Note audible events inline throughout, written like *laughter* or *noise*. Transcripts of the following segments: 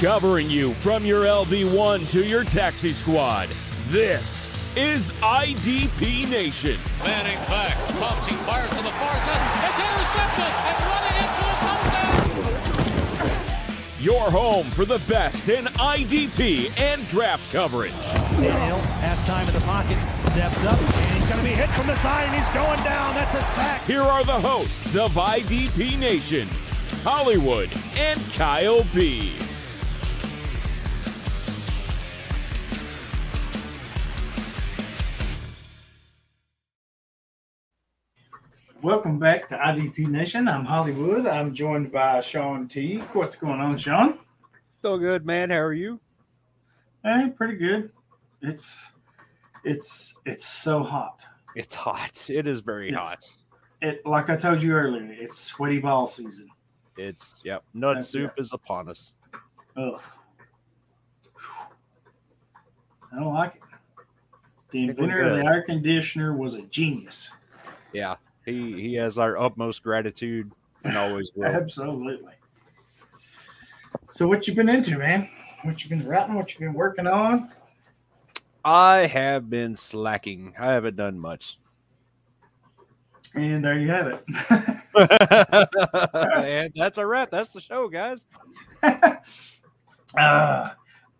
Covering you from your LB1 to your taxi squad. This is IDP Nation. Manning back, pumps, he fires to the far side. It's intercepted and running into a touchdown. Your home for the best in IDP and draft coverage. Daniel has time in the pocket, steps up, and he's going to be hit from the side, and he's going down. That's a sack. Here are the hosts of IDP Nation, Hollywood and Kyle B. Welcome back to IDP Nation. I'm Hollywood. I'm joined by Sean T. What's going on, Sean? So good, man. How are you? Hey, pretty good. It's it's it's so hot. It's hot. It is very Yes. hot. It like I told you earlier, it's sweaty ball season. It's yep. Nut That's soup is upon us. Ugh. I don't like it. The inventor of the air conditioner was a genius. Yeah. He he has our utmost gratitude and always will. *laughs* Absolutely. So what you been into, man? What you been writing? What you been working on? I have been slacking. I haven't done much. And there you have it. *laughs* *laughs* and that's a wrap. That's the show, guys. uh,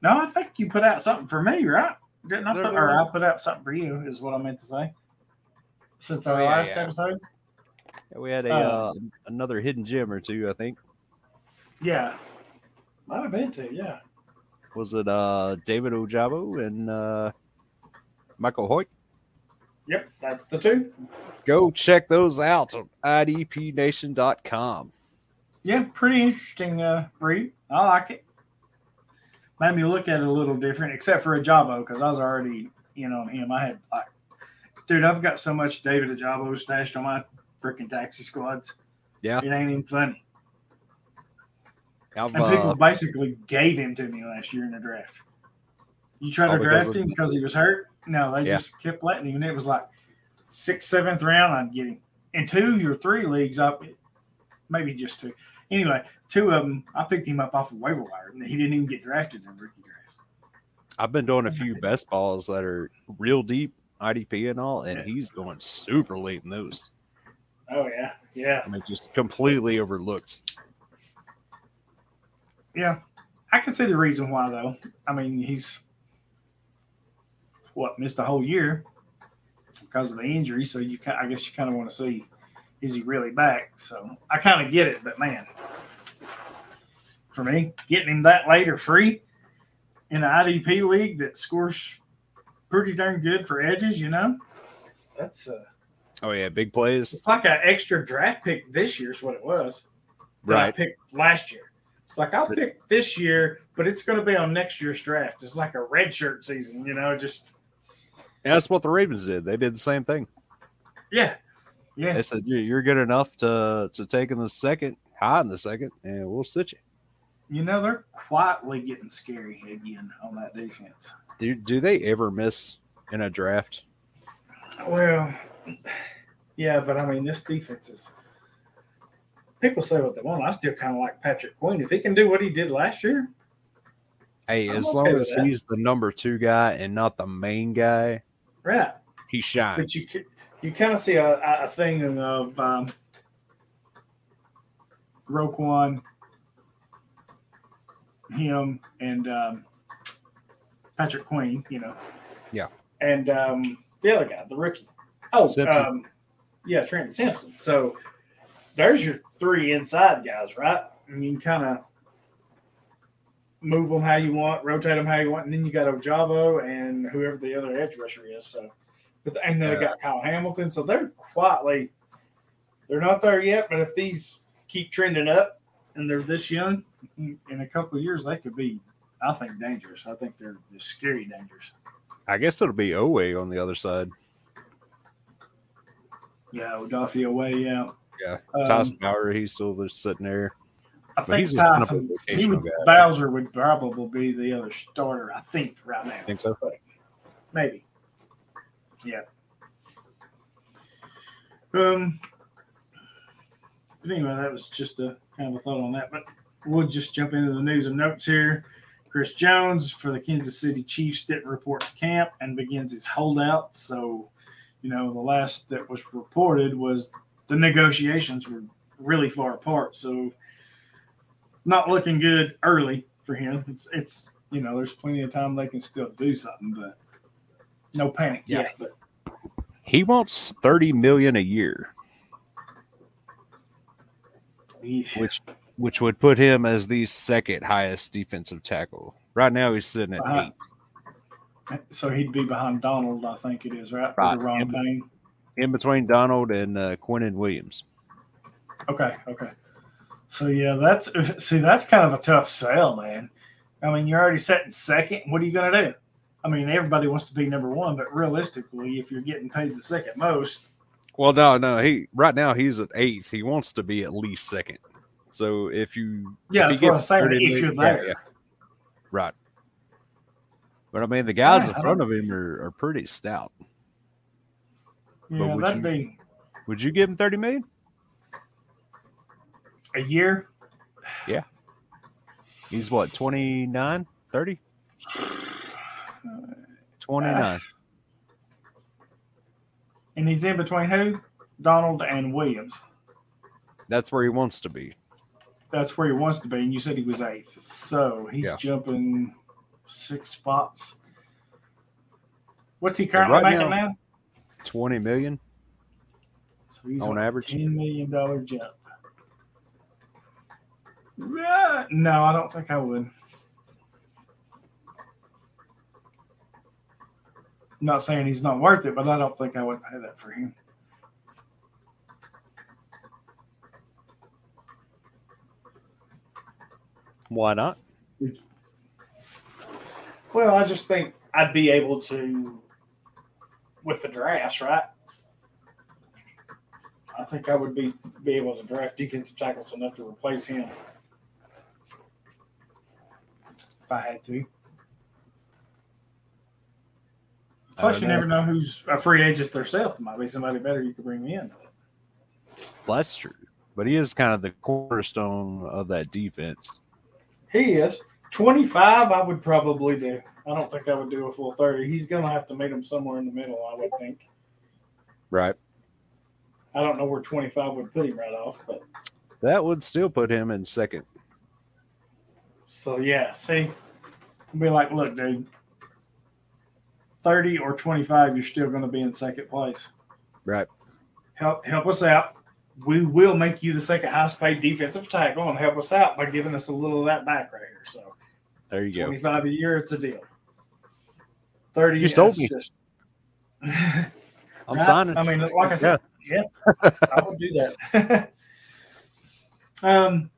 no, I think you put out something for me, right? Didn't I put, or. I put out something for you? Is what I meant to say. Since Oh, our yeah, last yeah. episode, Yeah, we had a Uh, uh, another hidden gem or two, I think. yeah, might have been two. yeah. Was it uh David Ojabo and uh Michael Hoyt? Yep, that's the two. Go check those out on idpnation.com. Yeah, pretty interesting uh, read. I liked it. Made me look at it a little different, except for Ojabo, because I was already, you know, on him. I had like, dude, I've got so much David Ojabo stashed on my freaking taxi squads. Yeah. It ain't even funny. I've, And people uh, basically gave him to me last year in the draft. You tried to draft him because he was hurt? No, they Yeah. just kept letting him. And it was like sixth, seventh round, I'd get him. In two or three leagues, up, maybe just two. Anyway, two of them, I picked him up off of waiver wire, and he didn't even get drafted in rookie draft. I've been doing a few best balls that are real deep IDP and all, and he's going super late in those. Oh yeah, yeah, I mean, just completely overlooked. yeah. I can see the reason why, though. I mean, he's what missed a whole year because of the injury. So you, I guess, you kind of want to see is he really back. So I kind of get it, but man, for me, getting him that late or free in an IDP league that scores pretty darn good for edges, you know, that's uh, Oh yeah, big plays. it's like an extra draft pick this year is what it was. that I Right. picked last year. It's like I'll pick this year, but it's going to be on next year's draft. It's like a red shirt season, you know. Just And that's what the Ravens did. They did the same thing. yeah, yeah, They said you're good enough to to take in the second, high in the second, and we'll sit you. you know they're quietly getting scary again on that defense. Do do they ever miss in a draft? Well, yeah, but I mean this defense is. People say what they want. I still kind of like Patrick Queen. If he can do what he did last year, Hey, I'm as okay long as that. he's the number two guy and not the main guy, right? he shines. But you you kind of see a, a a thing of um, Roquan, him, and um, Patrick Queen. You know. Yeah. And um, the other guy, the rookie. Oh, um, yeah, Trent Simpson. So there's your three inside guys, right? And you can kind of move them how you want, rotate them how you want, and then you got Ojabo and whoever the other edge rusher is. So, but and then they got Kyle Hamilton. So they're quietly, they're not there yet. But if these keep trending up and they're this young, in a couple of years they could be, I think, dangerous. I think they're just scary dangerous. I guess it'll be Oweh on the other side. Yeah, Odafe Oweh. Yeah. Yeah, Um, Tyus Bowser, he's still just sitting there. I But think he's just kind of Tyson. He would guy. Bowser would probably be the other starter. I think right now. Think so? Maybe. Yeah. Um. But anyway, that was just a kind of a thought on that. But we'll just jump into the news and notes here. Chris Jones for the Kansas City Chiefs didn't report to camp and begins his holdout. So, you know, the last that was reported was the negotiations were really far apart. So, not looking good early for him. It's, it's you know, there's plenty of time they can still do something, but no panic Yeah. yet. But He wants thirty million a year, which which would put him as the second highest defensive tackle. Right now, he's sitting at Uh-huh. eight, so he'd be behind Donald, I think it is, right? Right. With the Ron Yep. Payne. in between Donald and uh, Quinnen Williams. Okay, okay. So yeah, that's *laughs* see, that's kind of a tough sell, man. I mean, you're already setting second. What are you going to do? I mean, everybody wants to be number one, but realistically, if you're getting paid the second most, Well, no, no. He right now he's at eighth. He wants to be at least second. So if you Yeah, if that's what I'm saying, 30 if you're there. yeah. right. But I mean, the guys Yeah, in front of him are, are pretty stout. yeah, would that'd you- be Would you give him thirty million? a year. Yeah, he's what 29, 30? *sighs* 29. And he's in between who? Donald and Williams. That's where he wants to be. That's where he wants to be. And you said he was eighth. So he's Yeah. jumping six spots. What's he currently right making now- now? Twenty million. So he's On on, average? ten million dollar jump. Yeah, no, I don't think I would. I'm not saying he's not worth it, but I don't think I would pay that for him. Why not? Well, I just think I'd be able to with the drafts, right? I think I would be be able to draft defensive tackles enough to replace him if I had to. Plus, you know. never know who's a free agent themselves. Might be somebody better you could bring in. That's true. But he is kind of the cornerstone of that defense. He is twenty five. I would probably do. I don't think I would do a full thirty. He's going to have to meet him somewhere in the middle. I would think. Right. I don't know where twenty five would put him right off, but That would still put him in second. so yeah. See, I'd be like, look, dude, thirty or twenty five, you're still going to be in second place. Right. Help help us out. We will make you the second highest paid defensive tackle and help us out by giving us a little of that back right here. So There you go. 25 a year, it's a deal. 30 You sold me. Just, I'm Right? signing. I mean, like I said, yeah, I would do that. *laughs* um,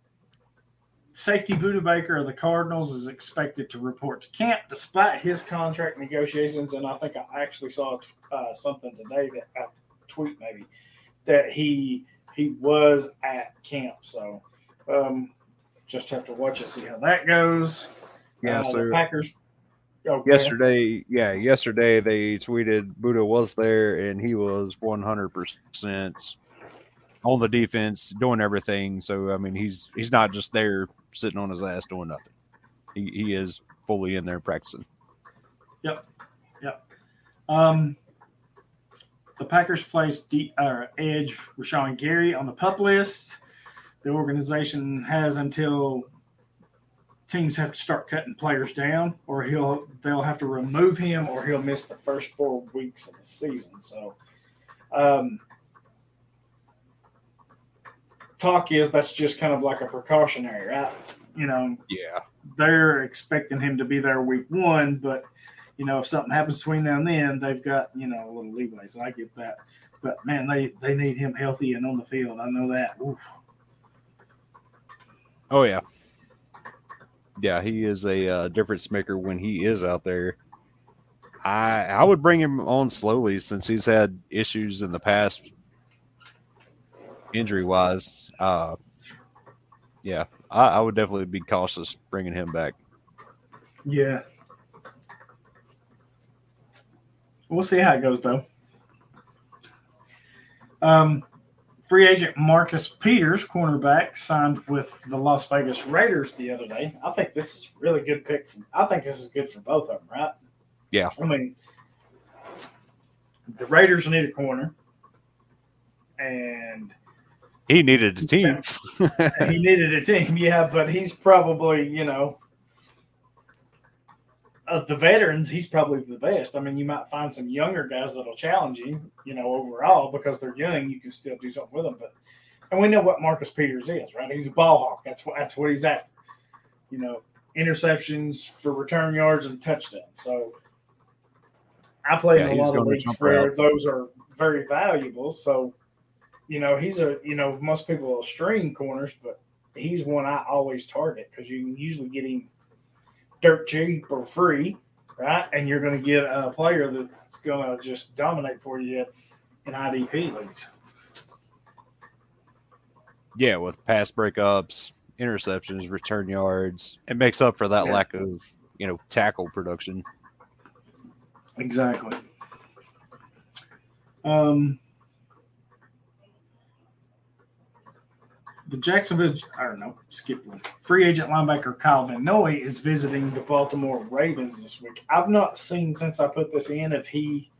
safety Budda Baker of the Cardinals is expected to report to camp despite his contract negotiations. And I think I actually saw uh, something today that I tweet maybe that he he was at camp. So um, just have to watch and see how that goes. Yeah, Uh, so the Packers. Okay. yesterday, yeah, yesterday they tweeted Budda was there and he was 100% on the defense, doing everything. So I mean, he's he's not just there sitting on his ass doing nothing. He he is fully in there practicing. Yep. Yep. Um, the Packers placed deep, uh, edge Rashan Gary on the pup list. The organization has until teams have to start cutting players down, or he'll they'll have to remove him, or he'll miss the first four weeks of the season. So, um, talk is that's just kind of like a precautionary, right? You know, Yeah, they're expecting him to be there week one, but you know, if something happens between now and then, they've got you know a little leeway. So I get that. But man, they they need him healthy and on the field. I know that. Oof. Oh yeah, yeah. He is a uh, difference maker when he is out there. I I would bring him on slowly since he's had issues in the past, injury wise. Uh, yeah, I, I would definitely be cautious bringing him back. Yeah. We'll see how it goes though. Um, free agent Marcus Peters, cornerback, signed with the Las Vegas Raiders the other day. I think this is a really good pick. For, I think this is good for both of them, right? Yeah. I mean, the Raiders need a corner, and He needed a team. *laughs* he needed a team. Yeah, but he's probably, you know, of the veterans, he's probably the best. I mean, you might find some younger guys that'll challenge him, you know, overall because they're young. You can still do something with them. But and we know what Marcus Peters is, right? He's a ball hawk. That's what that's what he's after. You know, interceptions for return yards and touchdowns. So I play Yeah, in a lot of leagues where routes. those are very valuable. So you know, he's a you know most people will stream corners, but he's one I always target because you can usually get him dirt cheap or free, right? And you're going to get a player that's going to just dominate for you in IDP leagues. yeah, with pass breakups, interceptions, return yards, it makes up for that Yeah. lack of you know tackle production. Exactly. Um, the Jacksonville, I don't know, skip one. Free agent linebacker Kyle Van Noy is visiting the Baltimore Ravens this week. I've not seen since I put this in if he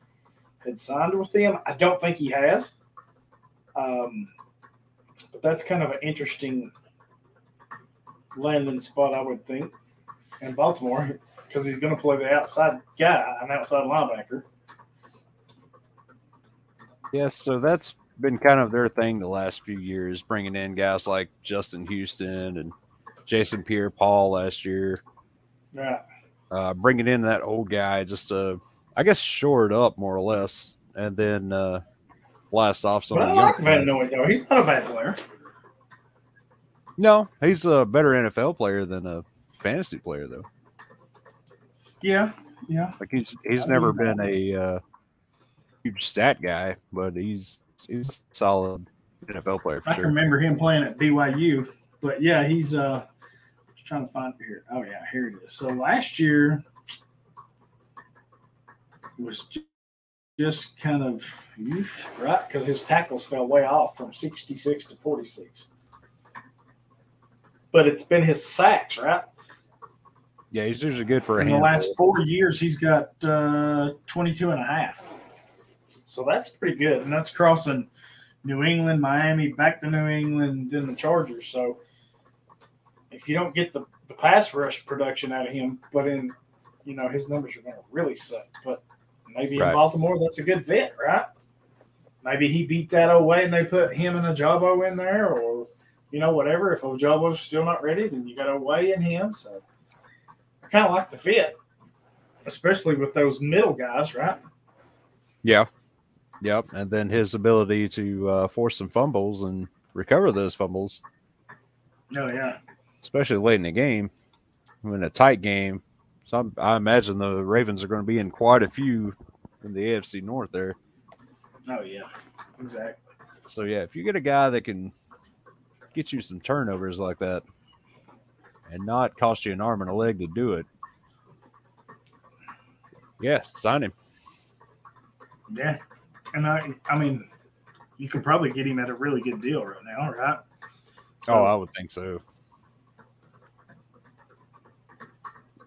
had signed with them. I don't think he has. Um, but that's kind of an interesting landing spot, I would think, in Baltimore *laughs* because he's going to play the outside guy, an outside linebacker. Yes, so that's been kind of their thing the last few years, bringing in guys like Justin Houston and Jason Pierre-Paul last year, Yeah. uh, bringing in that old guy just to, I guess, shore it up more or less, and then uh, blast off some. But I like Van guys. Noy, though. He's not a bad player. No, he's a better NFL player than a fantasy player, though. Yeah. Yeah. Like he's he's I never been a uh, huge stat guy, but he's he's a solid NFL player for I can sure. remember him playing at BYU. But yeah, he's uh just trying to find it here. Oh yeah, here it is. So last year was just kind of right because his tackles fell way off from 66 to 46. But it's been his sacks, right? Yeah, he's usually good for a In the last four years, he's got uh, 22 and a half. So that's pretty good. And that's crossing New England, Miami, back to New England, then the Chargers. So if you don't get the, the pass rush production out of him, but in, you know, his numbers are going to really suck. But maybe in Baltimore, that's a good fit, right? Maybe he beat that away and they put him and Ojabo in there or, you know, whatever. If Ojabo's still not ready, then you got away in him. So I kind of like the fit, especially with those middle guys, right? Yeah. Yep. And then his ability to uh, force some fumbles and recover those fumbles, Oh, yeah. especially late in the game, in a tight game. So I'm, I imagine the Ravens are going to be in quite a few in the AFC North there. Oh, yeah. Exactly. So yeah, if you get a guy that can get you some turnovers like that and not cost you an arm and a leg to do it, yeah, sign him. Yeah. And I, I mean, you could probably get him at a really good deal right now, right? So- oh, I would think so.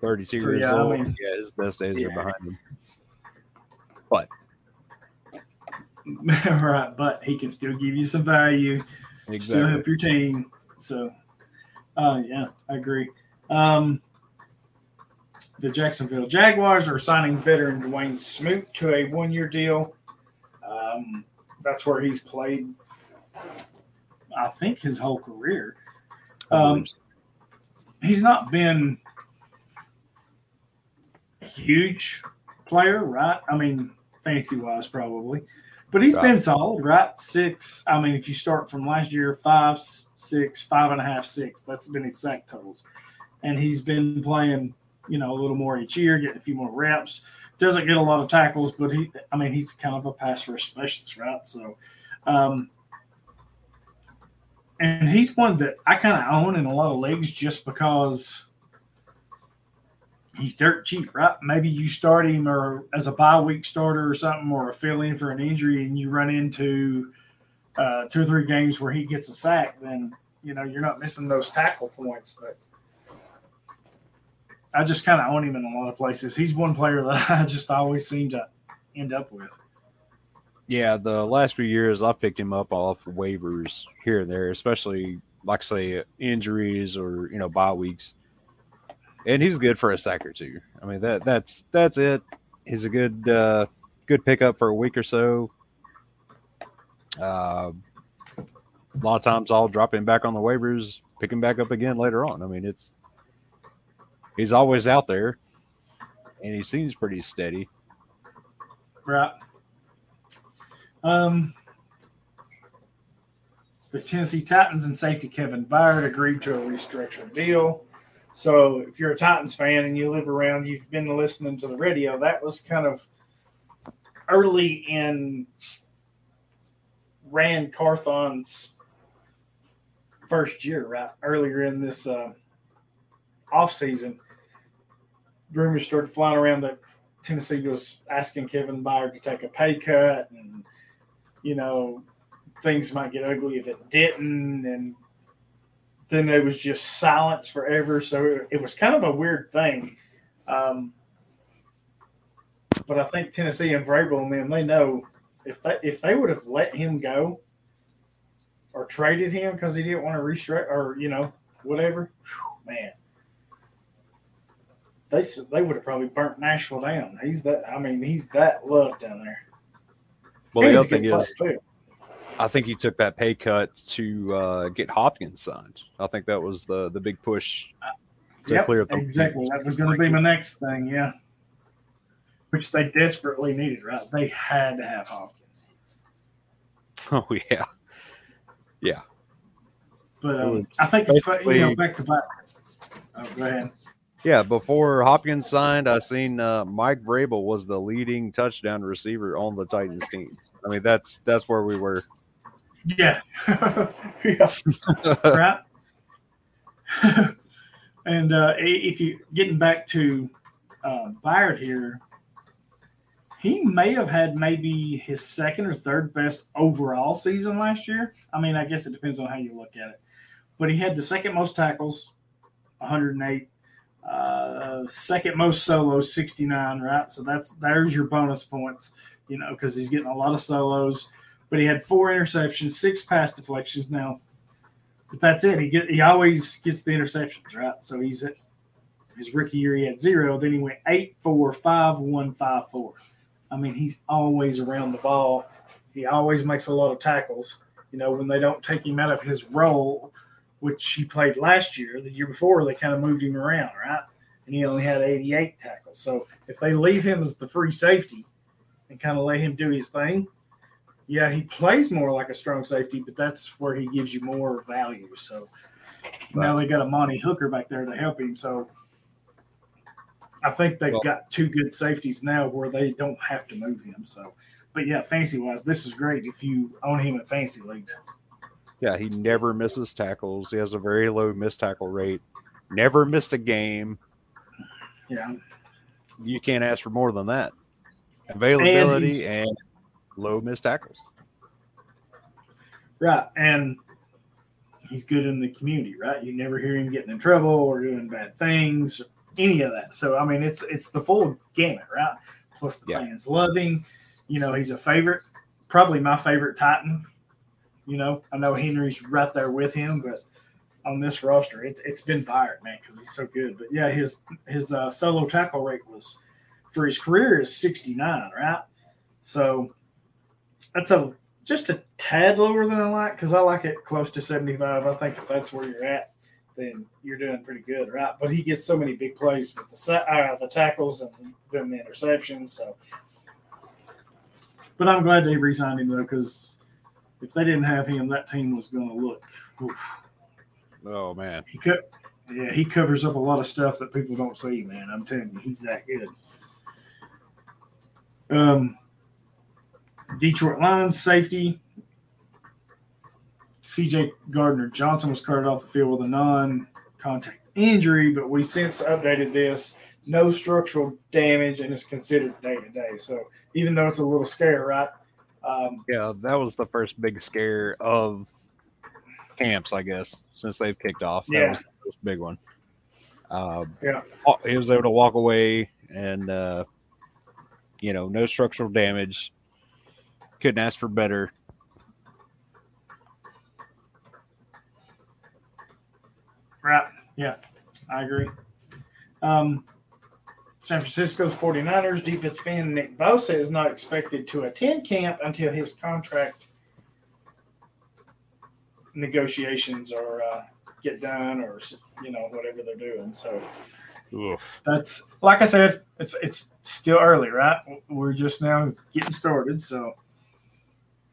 Thirty-two So, years yeah, I old. mean- yeah, his best days Yeah. are behind him. But *laughs* right, but he can still give you some value, Exactly. still help your team. So, uh, yeah, I agree. Um, the Jacksonville Jaguars are signing veteran Dawuane Smoot to a one-year deal. Um, that's where he's played, I think, his whole career. Um, he's not been a huge player, right? I mean, fantasy wise, probably, but he's Right. been solid, right? Six. I mean, if you start from last year, five, six, five and a half, six. That's been his sack totals, and he's been playing, you know, a little more each year, getting a few more reps. Doesn't get a lot of tackles, but he, I mean, he's kind of a pass rush specialist, right? So, um, and he's one that I kind of own in a lot of leagues just because he's dirt cheap, right? Maybe you start him or as a bye week starter or something, or a fill in for an injury, and you run into uh, two or three games where he gets a sack, then you know you're not missing those tackle points. But I just kind of own him in a lot of places. He's one player that *laughs* I just always seem to end up with. Yeah, the last few years I picked him up off waivers here and there, especially like say injuries or you know bye weeks. And he's good for a sack or two. I mean that that's that's it. He's a good uh good pickup for a week or so. Uh, a lot of times I'll drop him back on the waivers, pick him back up again later on. I mean it's he's always out there and he seems pretty steady. Right. Um, the Tennessee Titans and safety Kevin Byard agreed to a restructured deal. So if you're a Titans fan and you live around, you've been listening to the radio, that was kind of early in Ran Carthon's first year, right? Earlier in this uh, off season, rumors started flying around that Tennessee was asking Kevin Byard to take a pay cut, and you know things might get ugly if it didn't, and then there was just silence forever. So it, it was kind of a weird thing. Um, but I think Tennessee and Vrabel and them they know if they if they would have let him go or traded him because he didn't want to restructure or you know whatever, whew, man they they would have probably burnt Nashville down. He's that. I mean, he's that loved down there. Well, the other thing is, I think he took that pay cut to uh, get Hopkins signed. I think that was the the big push to yep, clear up the exactly. That was going to be my next thing. Yeah, which they desperately needed. Right? They had to have Hopkins. *laughs* Oh yeah, yeah. But um, I think it's you know back to back. Oh, go ahead. Yeah, before Hopkins signed, I seen uh, Mike Vrabel was the leading touchdown receiver on the Titans team. I mean, that's that's where we were. Yeah, *laughs* yeah, right. *laughs* and uh, if you getting back to uh, Byard here, he may have had maybe his second or third best overall season last year. I mean, I guess it depends on how you look at it, but he had the second most tackles, 108 uh, second most solos, 69, right? So that's there's your bonus points, you know, because he's getting a lot of solos. But he had four interceptions, six pass deflections. Now, but that's it. He get he always gets the interceptions, right? So he's at his rookie year he had zero. Then he went eight, four, five, one, five, four. I mean, he's always around the ball. He always makes a lot of tackles. You know, when they don't take him out of his role, which he played last year. The year before, they kind of moved him around, right? And he only had 88 tackles. So if they leave him as the free safety and kind of let him do his thing, yeah, he plays more like a strong safety, but that's where he gives you more value. So right. now they got Amani Hooker back there to help him. So I think they've well, got two good safeties now where they don't have to move him. So, but yeah, fancy wise, this is great if you own him in fancy leagues. Yeah, he never misses tackles. He has a very low miss tackle rate. Never missed a game. Yeah. You can't ask for more than that. Availability and, and low missed tackles. Right. And he's good in the community, right? You never hear him getting in trouble or doing bad things, any of that. So I mean it's it's the full gamut, right? Plus the yeah. fans love him. You know, he's a favorite, probably my favorite Titan you know, I know Henry's right there with him, but on this roster, it's it's been fired, man, because he's so good. But yeah, his his uh, solo tackle rate was for his career is 69, right? So that's a just a tad lower than I like because I like it close to 75. I think if that's where you're at, then you're doing pretty good, right? But he gets so many big plays with the uh, the tackles and then the interceptions. So, but I'm glad they re-signed him though because if they didn't have him, that team was going to look. Oof. Oh man, he cut. Yeah, he covers up a lot of stuff that people don't see. Man, I'm telling you, he's that good. Um, Detroit Lions safety. CJ Gardner Johnson was carted off the field with a non-contact injury, but we since updated this. No structural damage and is considered day to day. So even though it's a little scare, right? Um, Yeah, that was the first big scare of camps, I guess, since they've kicked off. That Yeah. was the first big one. Uh, Yeah. he was able to walk away, and uh, you know, no structural damage. Couldn't ask for better. Right. Yeah, I agree. Um, San Francisco's 49ers defense fan Nick Bosa is not expected to attend camp until his contract negotiations are uh, get done or you know whatever they're doing. So Oof. that's like I said, it's it's still early, right? We're just now getting started, so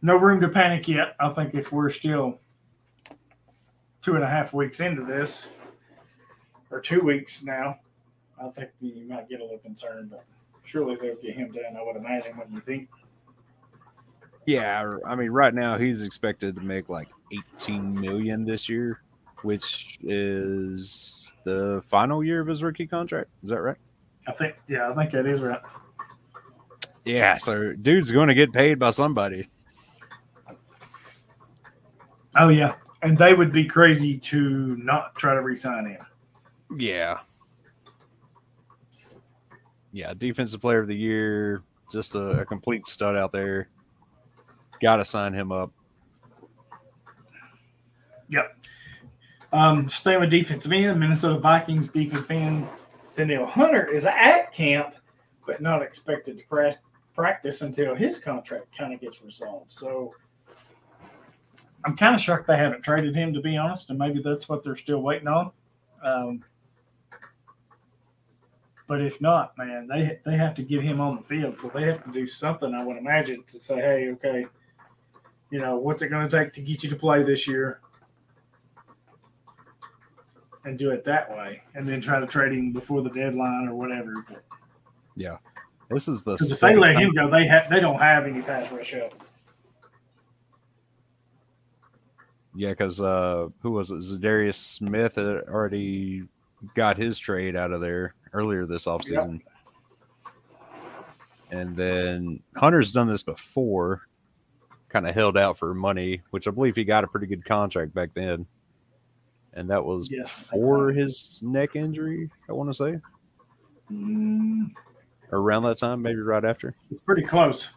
no room to panic yet. I think if we're still two and a half weeks into this, or two weeks now, I think you might get a little concerned, but surely they'll get him done. I would imagine. What do you think? Yeah, I mean, right now he's expected to make like 18 million this year, which is the final year of his rookie contract. Is that right? I think, yeah, I think that is right. Yeah, so dude's going to get paid by somebody. Oh yeah, and they would be crazy to not try to re-sign him. Yeah. Yeah, defensive player of the year, just a, a complete stud out there. Got to sign him up. Yep. Um, staying with defensive end, Minnesota Vikings defensive end Danielle Hunter is at camp, but not expected to pra- practice until his contract kind of gets resolved. So I'm kind of shocked they haven't traded him, to be honest, and maybe that's what they're still waiting on. Um, but if not, man, they they have to get him on the field, so they have to do something. I would imagine to say, hey, okay, you know, what's it going to take to get you to play this year? and do it that way, and then try to trade him before the deadline or whatever. Yeah. This is the Because if they let him go, they have they don't have any pass rush up. Yeah, because uh, who was it? Za'Darius Smith already got his trade out of there earlier this offseason. And then Hunter's done this before, kind of held out for money, which I believe he got a pretty good contract back then. And that was think before so. his neck injury, I want to say, Mm, around that time, maybe right after. it's pretty close.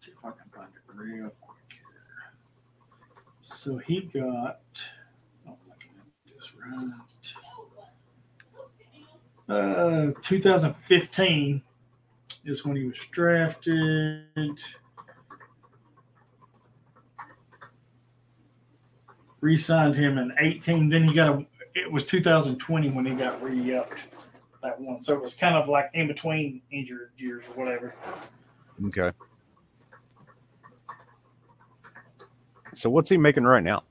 see if I can find it real quick. So he got. Oh, looking at this right. Uh, 2015 is when he was drafted. Re-signed him in 18. Then he got a. It was 2020 when he got re-upped that one. So it was kind of like in between injured years or whatever. Okay. So what's he making right now?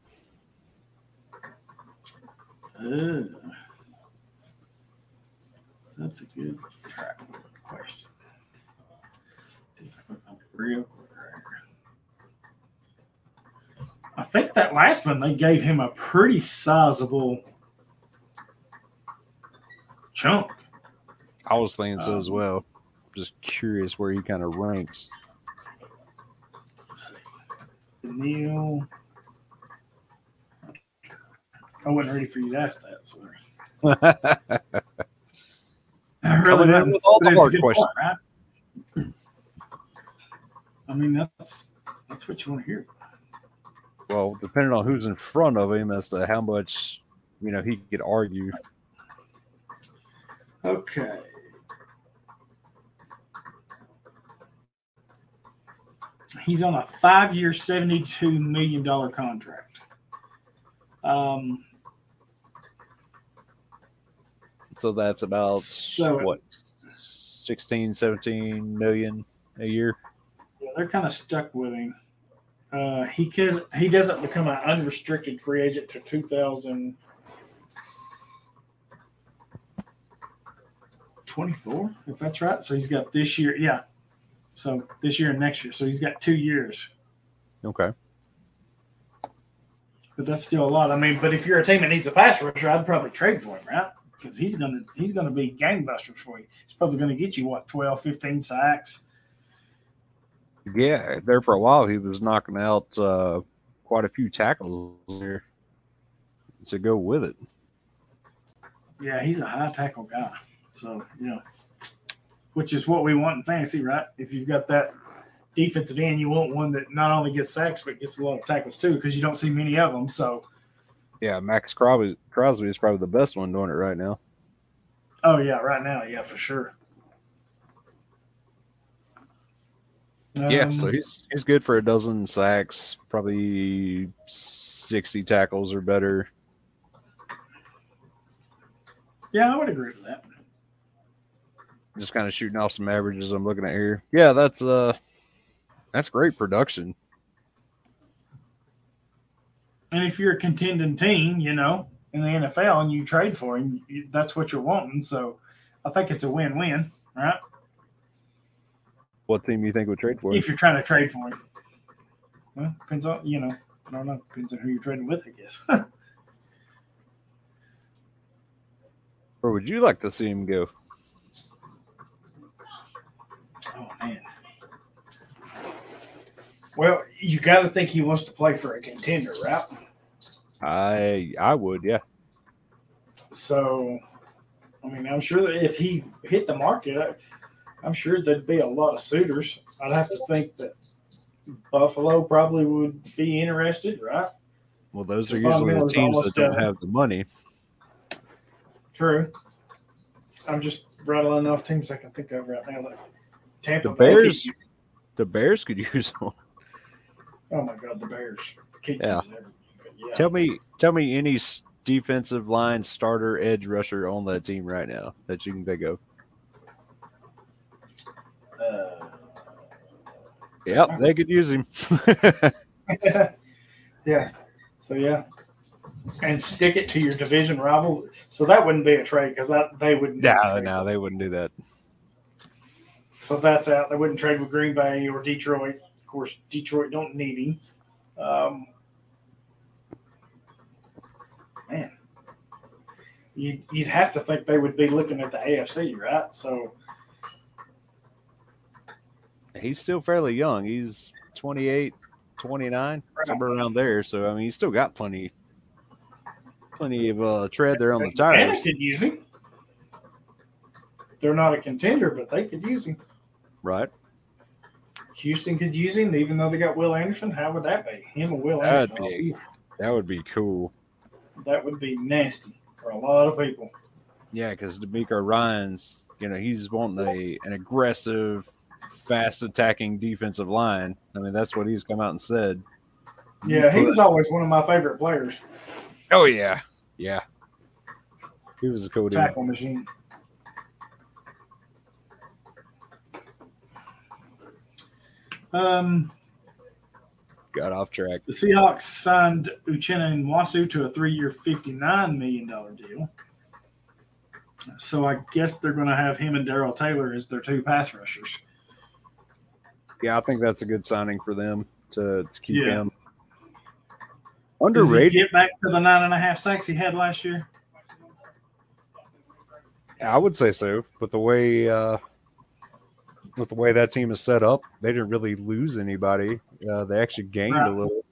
Uh, that's a good track question. I can find it Real quick. I think that last one they gave him a pretty sizable chunk. I was thinking so as Um, well. Just curious where he kind of ranks. Let's. Neil. I wasn't ready for you to ask that. Sorry. *laughs* I really Coming in wasn't, with all the a hard good questions. point, right? I mean, that's that's what you want to hear. well, depending on who's in front of him as to how much you know he could argue. Okay. He's on a five-year, seventy-two million dollar contract. Um, So that's about So- what 16, 17 million a year. Yeah, they're kind of stuck with him. Uh, he cause he doesn't become an unrestricted free agent to 2024, if that's right. So he's got this year, yeah. So this year and next year. So he's got two years, Okay. but that's still a lot. I mean, but if you're a team that needs a pass rusher, I'd probably trade for him, right? Because he's gonna he's gonna be gangbusters for you. He's probably gonna get you what 12, 15 sacks. Yeah, there for a while he was knocking out uh, quite a few tackles there to go with it. Yeah, he's a high tackle guy. So, you know, which is what we want in fantasy, right? If you've got that defensive end, you want one that not only gets sacks, but gets a lot of tackles too, because you don't see many of them. So, Yeah, Maxx Crosby, Crosby is probably the best one doing it right now. oh, yeah, right now, yeah, for sure. yeah, Um, so he's he's good for a dozen sacks, probably sixty tackles or better. yeah, I would agree with that. Just kind of shooting off some averages I'm looking at here. Yeah, that's uh that's great production. And if you're a contending team, you know, in the NFL and you trade for him, that's what you're wanting. So I think it's a win win, right? What team you think would trade for him? If you're trying to trade for him. Well, depends on, you know, I don't know. Depends on who you're trading with, I guess. *laughs* Where would you like to see him go? oh, man. Well, you got to think he wants to play for a contender, right? I I would, yeah. So, I mean, I'm sure that if he hit the market, I, I'm sure there'd be a lot of suitors. I'd have to think that Buffalo probably would be interested, right? Well, those are usually the teams that don't done. have the money. True. I'm just rattling off teams I can think of right now. Like Tampa The Bears- keep- The Bears could *laughs* use one. Oh my God, the Bears. Keep Yeah. using everything, but yeah. Tell me, tell me any defensive line starter edge rusher on that team right now that you can think of. Uh, Yep, they could use him. *laughs* yeah. So yeah, and stick it to your division rival. So that wouldn't be a trade because that they wouldn't. no, no, they wouldn't do that. So that's out. They wouldn't trade with Green Bay or Detroit. Of course, Detroit don't need him. Um, man, you'd, you'd have to think they would be looking at the AFC, right? So He's still fairly young. He's 28, 29, somewhere around there. So I mean, he's still got plenty, plenty of uh, tread there on the tires, could use him. They're not a contender, but they could use him. right? Houston could use him, even though they got Will Anderson. How would that be? Him and Will That'd Anderson. be- That would be cool. That would be nasty for a lot of people. Yeah, because DeMeco Ryans, you know, he's wanting a an aggressive, fast attacking defensive line. I mean, that's what he's come out and said. Yeah, he was always one of my favorite players. Oh yeah, yeah. He was a cool dude. Tackle machine. Um, Got off track. the Seahawks signed Uchenna Nwosu to a three-year, fifty-nine million dollar deal. So I guess they're going to have him and Darrell Taylor as their two pass rushers. Yeah, I think that's a good signing for them to, to keep Yeah. him underrated. get back to the nine and a half sacks he had last year? I would say so. but the way uh, with the way that team is set up, they didn't really lose anybody. Uh, they actually gained Right. a little.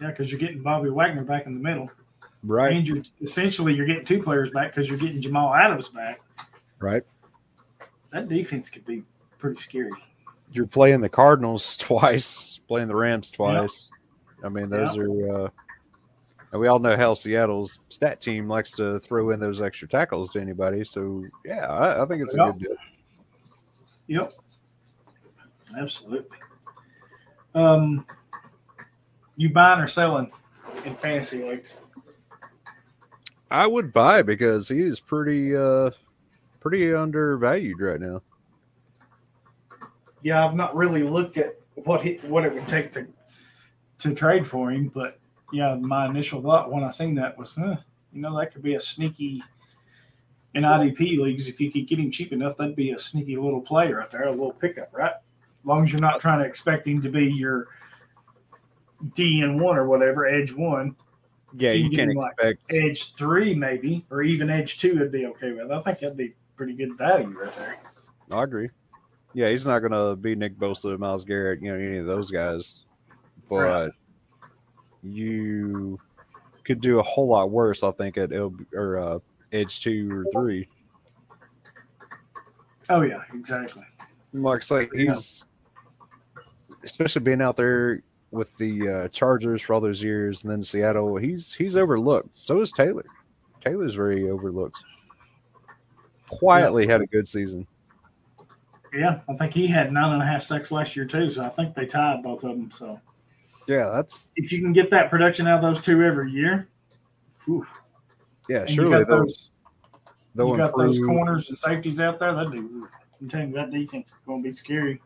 Yeah, because you're getting Bobby Wagner back in the middle, Right, and you're essentially you're getting two players back because you're getting Jamal Adams back. right. That defense could be pretty scary. You're playing the Cardinals *laughs* twice, playing the Rams twice. I mean, those are. Uh, and we all know how Seattle's stat team likes to throw in those extra tackles to anybody. So yeah, I, I think it's a Yeah. good deal. Yep. Absolutely. Um, you buying or selling in fantasy leagues? I would buy because he is pretty uh pretty undervalued right now. Yeah, I've not really looked at what he, what it would take to to trade for him, but yeah, my initial thought when I seen that was, huh, you know, that could be a sneaky in IDP leagues. If you could get him cheap enough, that'd be a sneaky little play right there, a little pickup, right? As long as you're not trying to expect him to be your DN one or whatever, edge one, Yeah, you you can't like, expect edge three maybe, or even edge two would be okay with. I think that'd be pretty good value right there. I agree. Yeah, he's not gonna be Nick Bosa, Myles Garrett, you know, any of those guys. But Right. you could do a whole lot worse, I think, at L or uh, edge two or three. Oh yeah, exactly. Mark's like I Yeah. he's especially being out there with the uh, Chargers for all those years, and then Seattle. He's he's overlooked. So is Taylor. Taylor's very overlooked. Quietly had a good season. Yeah, I think he had nine and a half sacks last year too. So I think they tied both of them. So Yeah, that's if you can get that production out of those two every year, whew, yeah. and you Surely got those, you got those corners and safeties out there. That do. I'm telling you, that defense is going to be scary.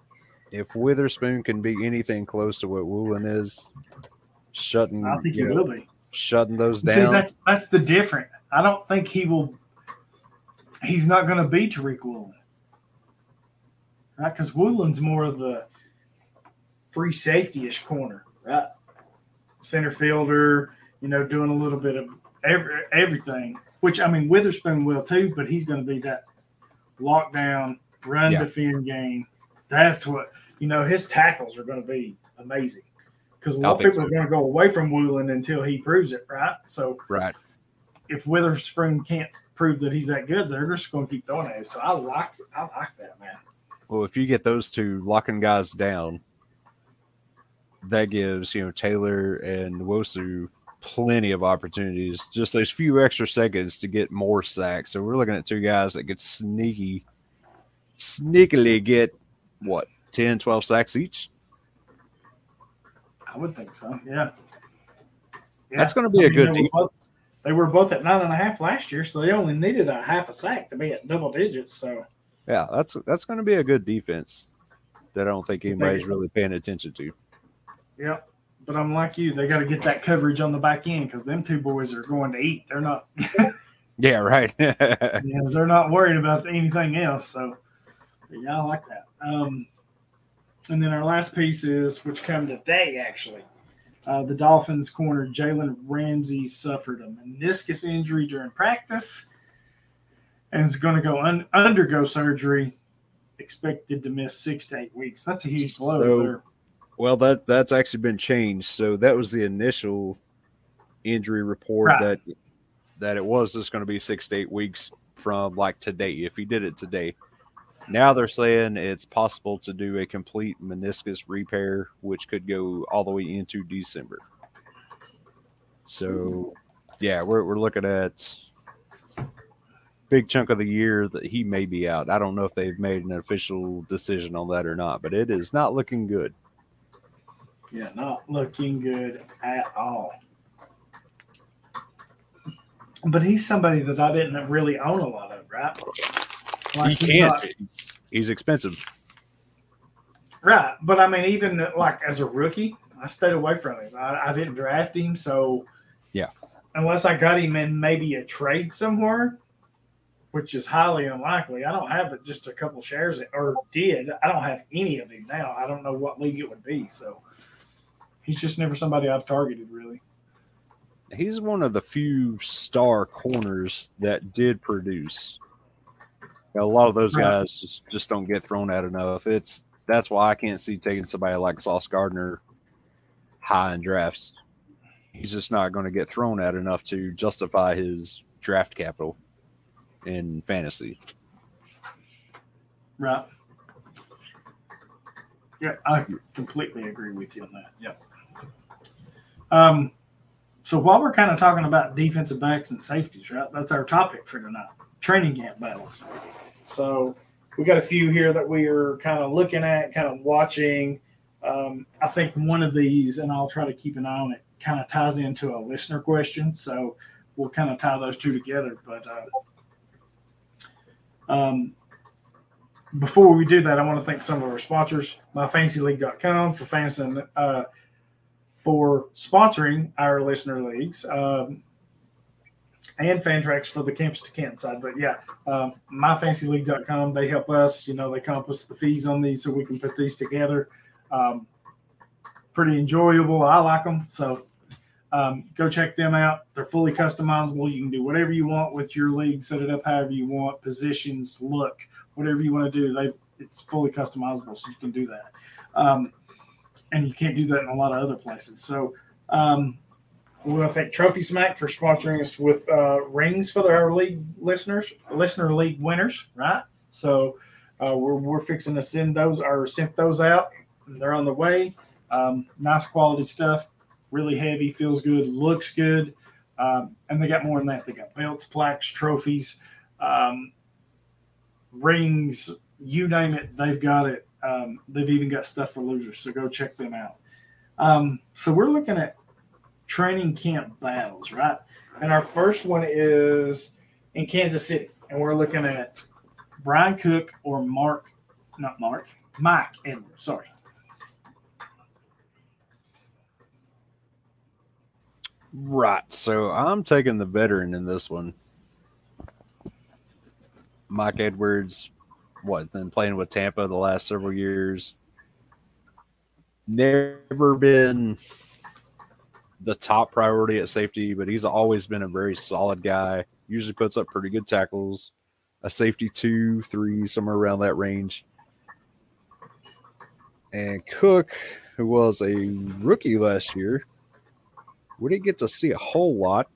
if Witherspoon can be anything close to what Woolen is, shutting I think he know, will be. shutting those down. See, that's that's the different. I don't think he will. He's not going to be Tariq Woolen, right? Because Woolen's more of the free safety-ish corner, right? Center fielder, you know, doing a little bit of every, everything. Which I mean, Witherspoon will too, but he's going to be that lockdown, run Yeah. defend game. That's what you know. His tackles are going to be amazing because a lot of people so. are going to go away from Woolen until he proves it, right? So right. if Witherspoon can't prove that he's that good, they're just going to keep throwing at him. So I like, I like that man. Well, if you get those two locking guys down, that gives you know Taylor and Nwosu plenty of opportunities. Just those few extra seconds to get more sacks. So we're looking at two guys that could sneaky, sneakily get what 10, 12 sacks each. I would think so. Yeah. Yeah. That's going to be a good they, were both, they were both at nine and a half last year, so they only needed a half a sack to be at double digits. So Yeah, that's that's going to be a good defense that I don't think anybody's really paying attention to. yeah. But I'm like you; they got to get that coverage on the back end because them two boys are going to eat. They're not, *laughs* Yeah, right. *laughs* you know, they're not worried about anything else. So, yeah, I like that. Um, and then our last piece is, which come today actually, uh, the Dolphins corner Jalen Ramsey suffered a meniscus injury during practice, and is going to go un- undergo surgery. Expected to miss six to eight weeks. That's a huge blow. So- there. Well, that that's actually been changed. So that was the initial injury report Right. that that it was just going to be six to eight weeks from like today if he did it today. Now they're saying it's possible to do a complete meniscus repair, which could go all the way into December. So, yeah, we're we're looking at big chunk of the year that he may be out. I don't know if they've made an official decision on that or not, but it is not looking good. Yeah, not looking good at all. But he's somebody that I didn't really own a lot of, right? Like, he he's can't. He's, he's expensive. right. But I mean, even like as a rookie, I stayed away from him. I, I didn't draft him, so Yeah. Unless I got him in maybe a trade somewhere, which is highly unlikely. I don't have it just a couple shares, or did. I don't have any of him now. I don't know what league it would be. So he's just never somebody I've targeted really. He's one of the few star corners that did produce. You know, a lot of those Right. guys just, just don't get thrown at enough. It's that's why I can't see taking somebody like Sauce Gardner high in drafts. He's just not going to get thrown at enough to justify his draft capital in fantasy. Right. Yeah, I completely agree with you on that. Yep. Um, so while we're kind of talking about defensive backs and safeties, right? That's our topic for tonight: training camp battles. So we got a few here that we are kind of looking at, kind of watching. Um, I think one of these, and I'll try to keep an eye on it, kind of ties into a listener question. So we'll kind of tie those two together. But uh, um, before we do that, I want to thank some of our sponsors, myfantasyleague.com for fantasy, and uh, for sponsoring our listener leagues, um, and Fantrax for the campus to Kent side. But yeah, um, myfantasyleague.com, they help us. You know, they compass the fees on these so we can put these together. Um, pretty enjoyable. I like them. So um, go check them out. They're fully customizable. You can do whatever you want with your league, set it up however you want, positions, look, whatever you want to do. They've it's fully customizable, so you can do that. And you can't do that in a lot of other places. So um, we want to thank Trophy Smack for sponsoring us with uh, rings for our league listeners, listener league winners, right? So uh, we're, we're fixing to send those or sent those out. They're on the way. Um, nice quality stuff, really heavy, feels good, looks good. Um, and they got more than that. They got belts, plaques, trophies, um, rings, you name it, they've got it. Um, they've even got stuff for losers, so go check them out. Um, so we're looking at training camp battles, right? And our first one is in Kansas City, and we're looking at Bryan Cook or Mark, not Mark, Mike Edwards. Sorry. Right. So I'm taking the veteran in this one. Mike Edwards, what, been playing with Tampa the last several years. Never been the top priority at safety, but he's always been a very solid guy. Usually puts up pretty good tackles, a safety two, three, somewhere around that range. And Cook, who was a rookie last year, we didn't get to see a whole lot.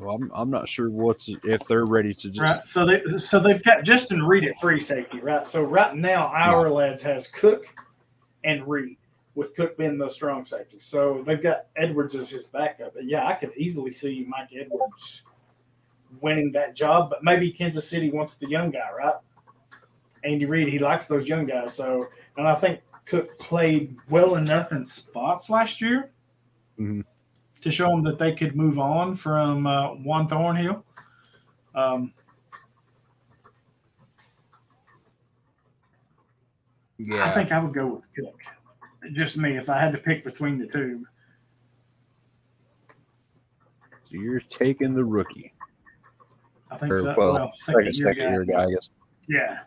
So I'm I'm not sure what's if they're ready to just Right. So they so they've got Justin Reid at free safety, right? So right now Ourlads has Cook and Reid, with Cook being the strong safety. So they've got Edwards as his backup. But yeah, I could easily see Mike Edwards winning that job, but maybe Kansas City wants the young guy, right? Andy Reid, he likes those young guys. So and I think Cook played well enough in spots last year Mhm. To show them that they could move on from uh, Juan Thornhill. Um, yeah. I think I would go with Cook. Just me, if I had to pick between the two. so you're taking the rookie. I think Or, so. well, Well, second, second, year second guy. year guy, I guess. Yeah.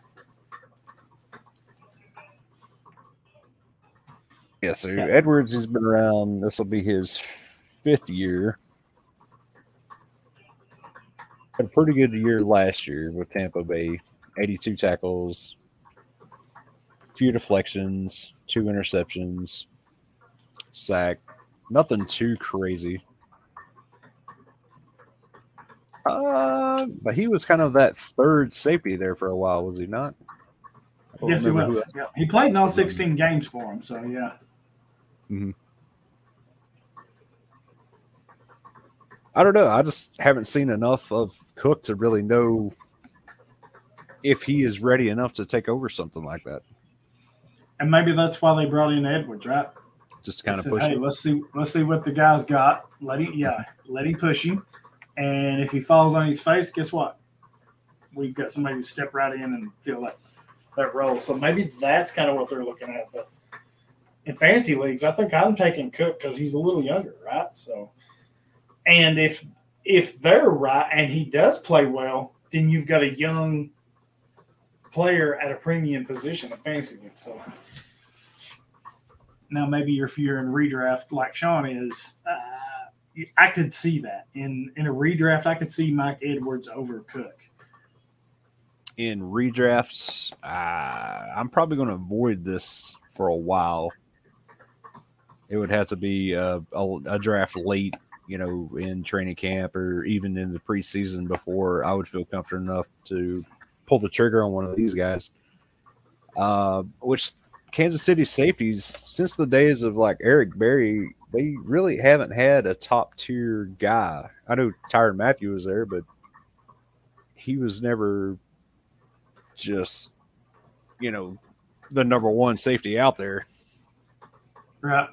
Yeah, so Yeah. Edwards has been around. This will be his fifth year. Had a pretty good year last year with Tampa Bay. 82 tackles, few deflections, two interceptions, sack. Nothing too crazy. Uh, but he was kind of that third safety there for a while, was he not? Yes, he was. Yeah. He played in all 16 games for him. So, yeah. I don't know. I just haven't seen enough of Cook to really know if he is ready enough to take over something like that. And maybe that's why they brought in Edwards, right? Just to They kind of said, push hey, it. let's see, let's see what the guy's got. Let him, yeah, let him push him. And if he falls on his face, guess what? We've got somebody to step right in and fill that that role. So maybe that's kind of what they're looking at. But in fantasy leagues, I think I'm taking Cook because he's a little younger, right? So, and if if they're right and he does play well, then you've got a young player at a premium position in fantasy league. So now maybe if you're in redraft like Sean is, uh, I could see that in in a redraft. I could see Mike Edwards over Cook. In redrafts, uh, I'm probably going to avoid this for a while. It would have to be a, a, a draft late, you know, in training camp or even in the preseason before I would feel comfortable enough to pull the trigger on one of these guys. Uh, which Kansas City safeties, since the days of like Eric Berry, they really haven't had a top tier guy. I know Tyrann Mathieu was there, but he was never just, you know, the number one safety out there. Right.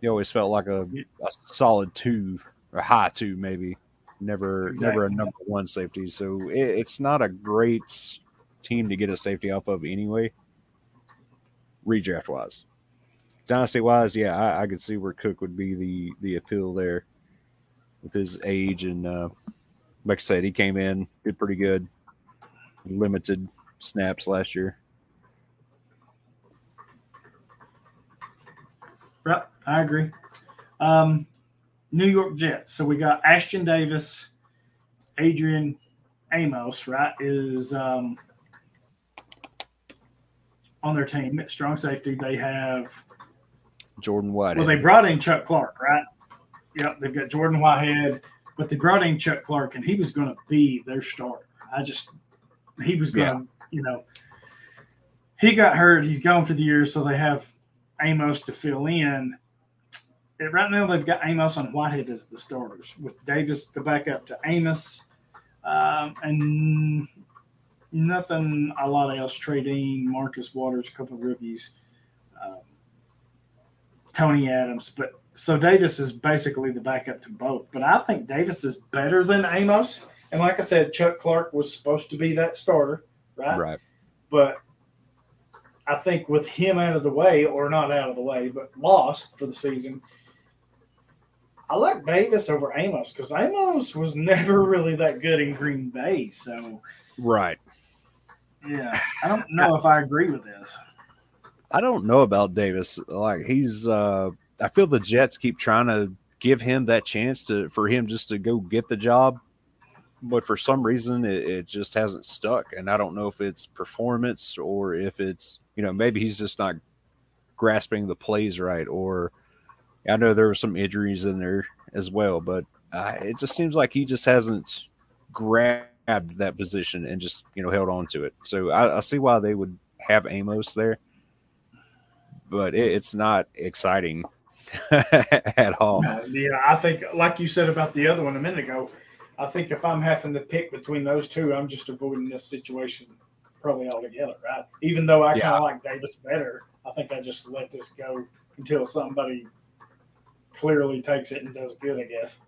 He always felt like a, a solid two or high two, maybe. Never, never a number one safety. So it, it's not a great team to get a safety off of anyway. Redraft wise, dynasty wise, yeah, I, I could see where Cook would be the the appeal there with his age and uh, like I said, he came in did pretty good, limited snaps last year. Right. I agree. Um, New York Jets. So we got Ashtyn Davis, Adrian Amos, right, is um, on their team at strong safety. They have Jordan White. well, they brought in Chuck Clark, right? Yep, they've got Jordan Whitehead, but they brought in Chuck Clark, and he was going to be their starter. I just he was going to, you know, he got hurt. He's gone for the year, so they have Amos to fill in. Right now, they've got Amos and Whitehead as the starters, with Davis the backup to Amos, um, and nothing a lot else. Trading Marcus Waters, a couple of rookies, um, Tony Adams, but so Davis is basically the backup to both. But I think Davis is better than Amos. And like I said, Chuck Clark was supposed to be that starter, right? right. But I think with him out of the way, or not out of the way, but lost for the season, I like Davis over Amos because Amos was never really that good in Green Bay. So Right. yeah, I don't know if I agree with this. I don't know about Davis. Like he's uh I feel the Jets keep trying to give him that chance to for him just to go get the job. But for some reason it, it just hasn't stuck. And I don't know if it's performance or if it's you know, maybe he's just not grasping the plays right or I know there were some injuries in there as well, but uh, it just seems like he just hasn't grabbed that position and just you know held on to it. So I, I see why they would have Amos there, but it, it's not exciting *laughs* at all. Uh, yeah, I think, like you said about the other one a minute ago, I think if I'm having to pick between those two, I'm just avoiding this situation probably altogether, right? Even though I kind of like Davis better, I think I just let this go until somebody clearly takes it and does good, I guess.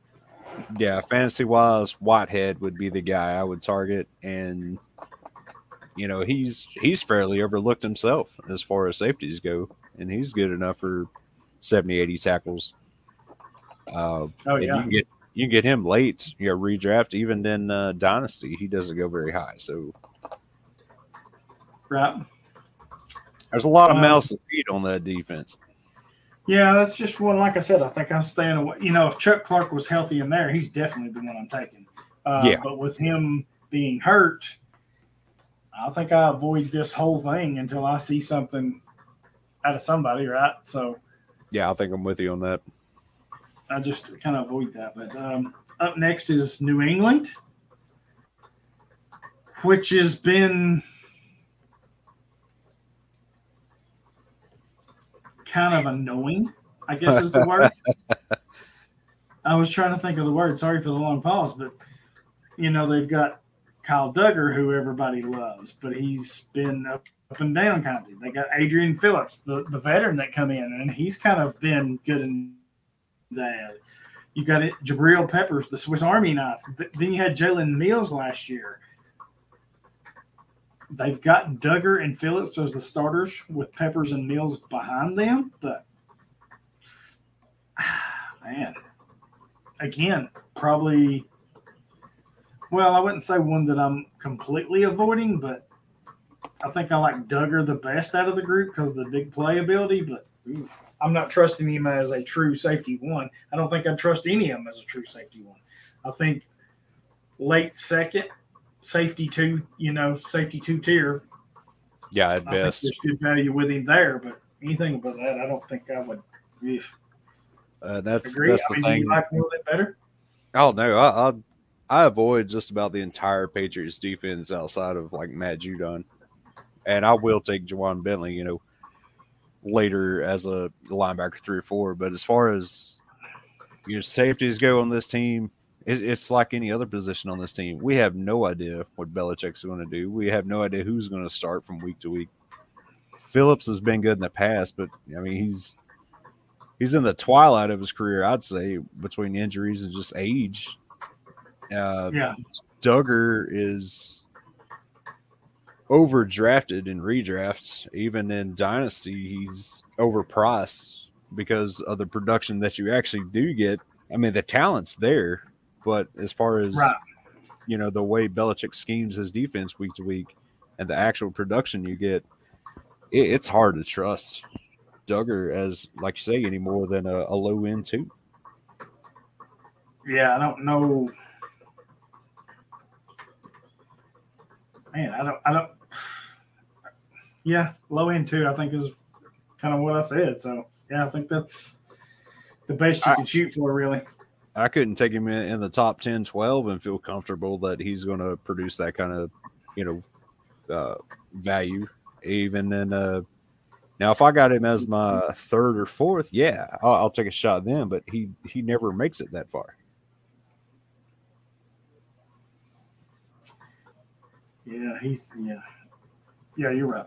Yeah, fantasy wise, Whitehead would be the guy I would target, and you know he's he's fairly overlooked himself as far as safeties go, and he's good enough for 70, 80 tackles. Uh, Oh, yeah. you can get you can get him late, you know, redraft. Even in uh, dynasty, he doesn't go very high. So Right. there's a lot of Um, mouths to feed on that defense. Yeah, that's just one. Like I said, I think I'm staying away. You know, if Chuck Clark was healthy in there, he's definitely the one I'm taking. Uh, Yeah. But with him being hurt, I think I avoid this whole thing until I see something out of somebody, right? So Yeah, I think I'm with you on that. I just kind of avoid that. But um, up next is New England, which has been kind of annoying, I guess is the word. *laughs* I was trying to think of the word. Sorry for the long pause, but you know, they've got Kyle Dugger, who everybody loves, but he's been up, up and down kind of. They got Adrian Phillips, the, the veteran that come in, and he's kind of been good and bad. You got it, Jabril Peppers, the Swiss Army knife. Th- Then you had Jalen Mills last year. They've got Dugger and Phillips as the starters with Peppers and Mills behind them, but *sighs* man, again, probably. Well, I wouldn't say one that I'm completely avoiding, but I think I like Dugger the best out of the group because of the big playability. But ooh, I'm not trusting him as a true safety one. I don't think I'd trust any of them as a true safety one. I think late second, safety two, you know, safety two tier. Yeah, at I think best. there's good value with him there, but anything above that, I don't think I would if, Uh, that's agree. that's I the mean, do thing. you like him a little bit better? Oh no, I, I I avoid just about the entire Patriots defense outside of like Matt Judon, and I will take Ja'Whaun Bentley, you know, later as a linebacker three or four. But as far as your safeties go on this team, it, it's like any other position on this team. We have no idea what Belichick's going to do. We have no idea who's going to start from week to week. Phillips has been good in the past, but I mean he's he's in the twilight of his career, I'd say, between injuries and just age. Uh, Yeah. Dugger is overdrafted in redrafts. Even in Dynasty, he's overpriced because of the production that you actually do get. I mean, the talent's there, but as far as Right. you know, the way Belichick schemes his defense week to week and the actual production you get, it, it's hard to trust Dugger as, like you say, any more than a, a low end two. Yeah, I don't know. man, I don't, I don't. Yeah, low end two, I think is kind of what I said. So yeah, I think that's the best you I- can shoot for, really. I couldn't take him in, in the top 10, 12 and feel comfortable that he's going to produce that kind of, you know, uh, value. Even in, uh, now, if I got him as my third or fourth, yeah, I'll, I'll take a shot then, but he, he never makes it that far. Yeah, he's yeah, yeah. You're right.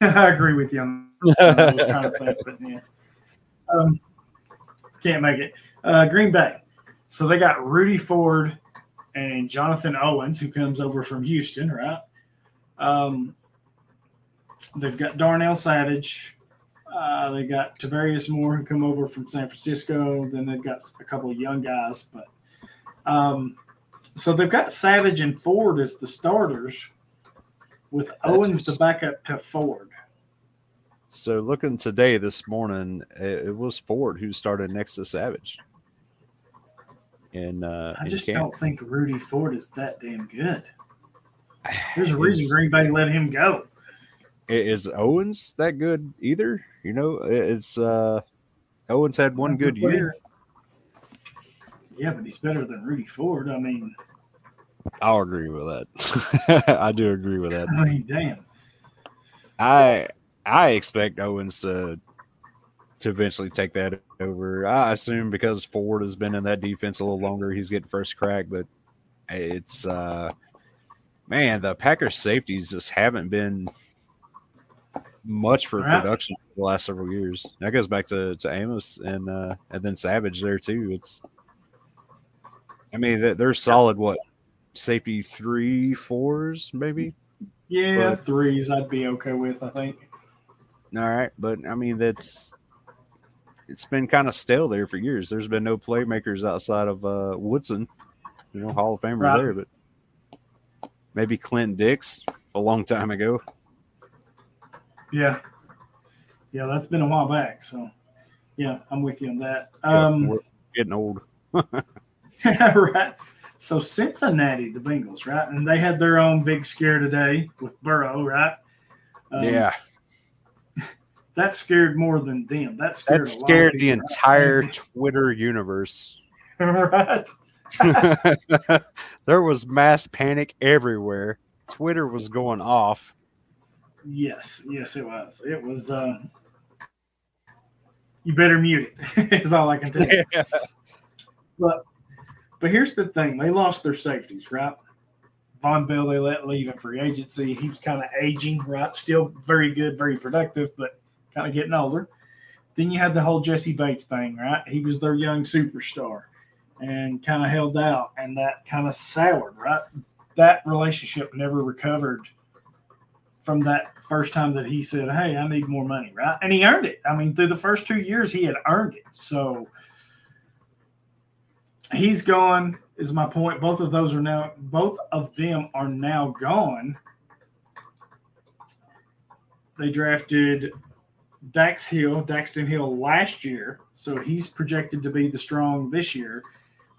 *laughs* I agree with you. On. I was trying to think, but yeah, um, can't make it. Uh, Green Bay. So they got Rudy Ford and Jonathan Owens, who comes over from Houston, right? Um, they've got Darnell Savage. Uh, they got Tarvarius Moore, who come over from San Francisco. Then they've got a couple of young guys, but um, so they've got Savage and Ford as the starters, with Owens the backup to Ford. So looking today, this morning, it was Ford who started next to Savage. And uh, I just don't think Rudy Ford is that damn good. *sighs* There's a reason Green Bay let him go. Is Owens that good either? You know, it's uh Owens had one good year. Yeah, but he's better than Rudy Ford. I mean, I'll agree with that. *laughs* I do agree with that. I mean, damn. I I expect Owens to to eventually take that over. I assume because Ford has been in that defense a little longer, he's getting first crack. But it's uh man, the Packers safeties just haven't been much for Right. production for the last several years. That goes back to, to Amos and uh and then Savage there too. It's I mean they- they're solid what safety three fours maybe Yeah, But- threes I'd be okay with. I think. All right, but I mean that's it's been kind of stale there for years. There's been no playmakers outside of uh, Woodson, you know, Hall of Famer Right. there, but maybe Clint Dix a long time ago. Yeah, yeah, that's been a while back. So, yeah, I'm with you on that. Yeah, Um, we're getting old. *laughs* *laughs* right. So Cincinnati, the Bengals, right, and they had their own big scare today with Burrow, right? Um, yeah, that scared more than them. That scared. that a lot of scared the entire *laughs* Twitter universe. right. *laughs* there was mass panic everywhere. Twitter was going off. Yes, yes, it was. It was. Uh, you better mute it. *laughs* is all I can tell you. But but here's the thing: they lost their safeties, right? Vonn Bell they let leave in free agency. He was kind of aging, right? Still very good, very productive, but kind of getting older. Then you had the whole Jessie Bates thing, right? He was their young superstar and kind of held out, and that kind of soured, right? That relationship never recovered from that first time that he said, Hey, I need more money, right? And he earned it. I mean, through the first two years, he had earned it. So he's gone, is my point. Both of those are now, both of them are now gone. They drafted Dax Hill, Daxton Hill last year. So he's projected to be the strong this year.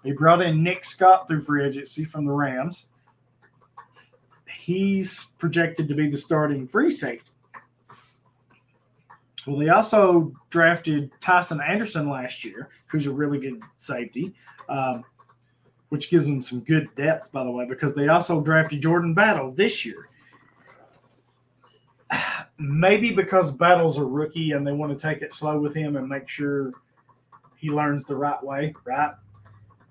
They brought in Nick Scott through free agency from the Rams. He's projected to be the starting free safety. Well, they also drafted Tycen Anderson last year, who's a really good safety, um, which gives them some good depth, by the way, because they also drafted Jordan Battle this year. Maybe because Battle's a rookie and they want to take it slow with him and make sure he learns the right way, right?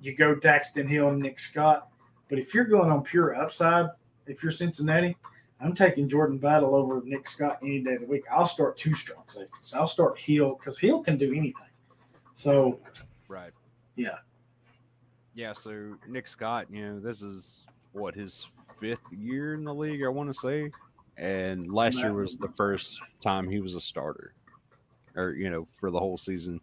You go Daxton Hill and Nick Scott. But if you're going on pure upside, if you're Cincinnati, I'm taking Jordan Battle over Nick Scott any day of the week. I'll start two strong safeties. I'll start Hill because Hill can do anything. So Right. Yeah. Yeah. So Nick Scott, you know, this is what his fifth year in the league, I want to say, and last year was the first time he was a starter, or you know, for the whole season.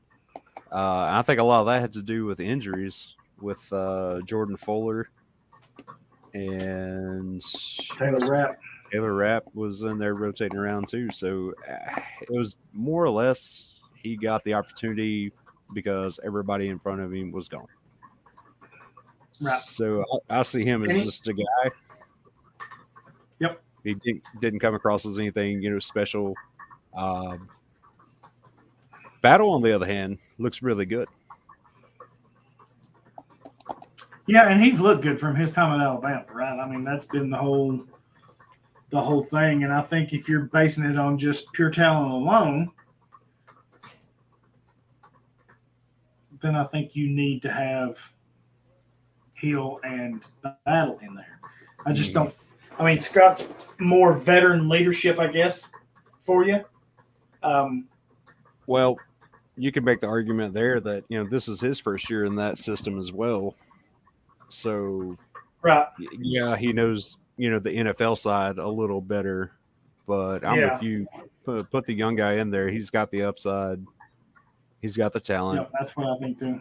Uh, I think a lot of that had to do with injuries with uh, Jordan Fuller and Taylor Rapp. Taylor Rapp was in there rotating around too. So it was more or less he got the opportunity because everybody in front of him was gone. Right. So I, I see him as just a guy. Yep. He didn't, didn't come across as anything, you know, special. Um, Battle, on the other hand, looks really good. Yeah, and he's looked good from his time at Alabama, right? I mean, that's been the whole the whole thing. And I think if you're basing it on just pure talent alone, then I think you need to have Hill and Battle in there. I just don't. I mean, Scott's more veteran leadership, I guess, for you. Um, Well, you can make the argument there that you know this is his first year in that system as well. So right. yeah, he knows you know the NFL side a little better. But I'm Yeah. with you. Put, put the young guy in there. He's got the upside. He's got the talent. Yeah, that's what I think too.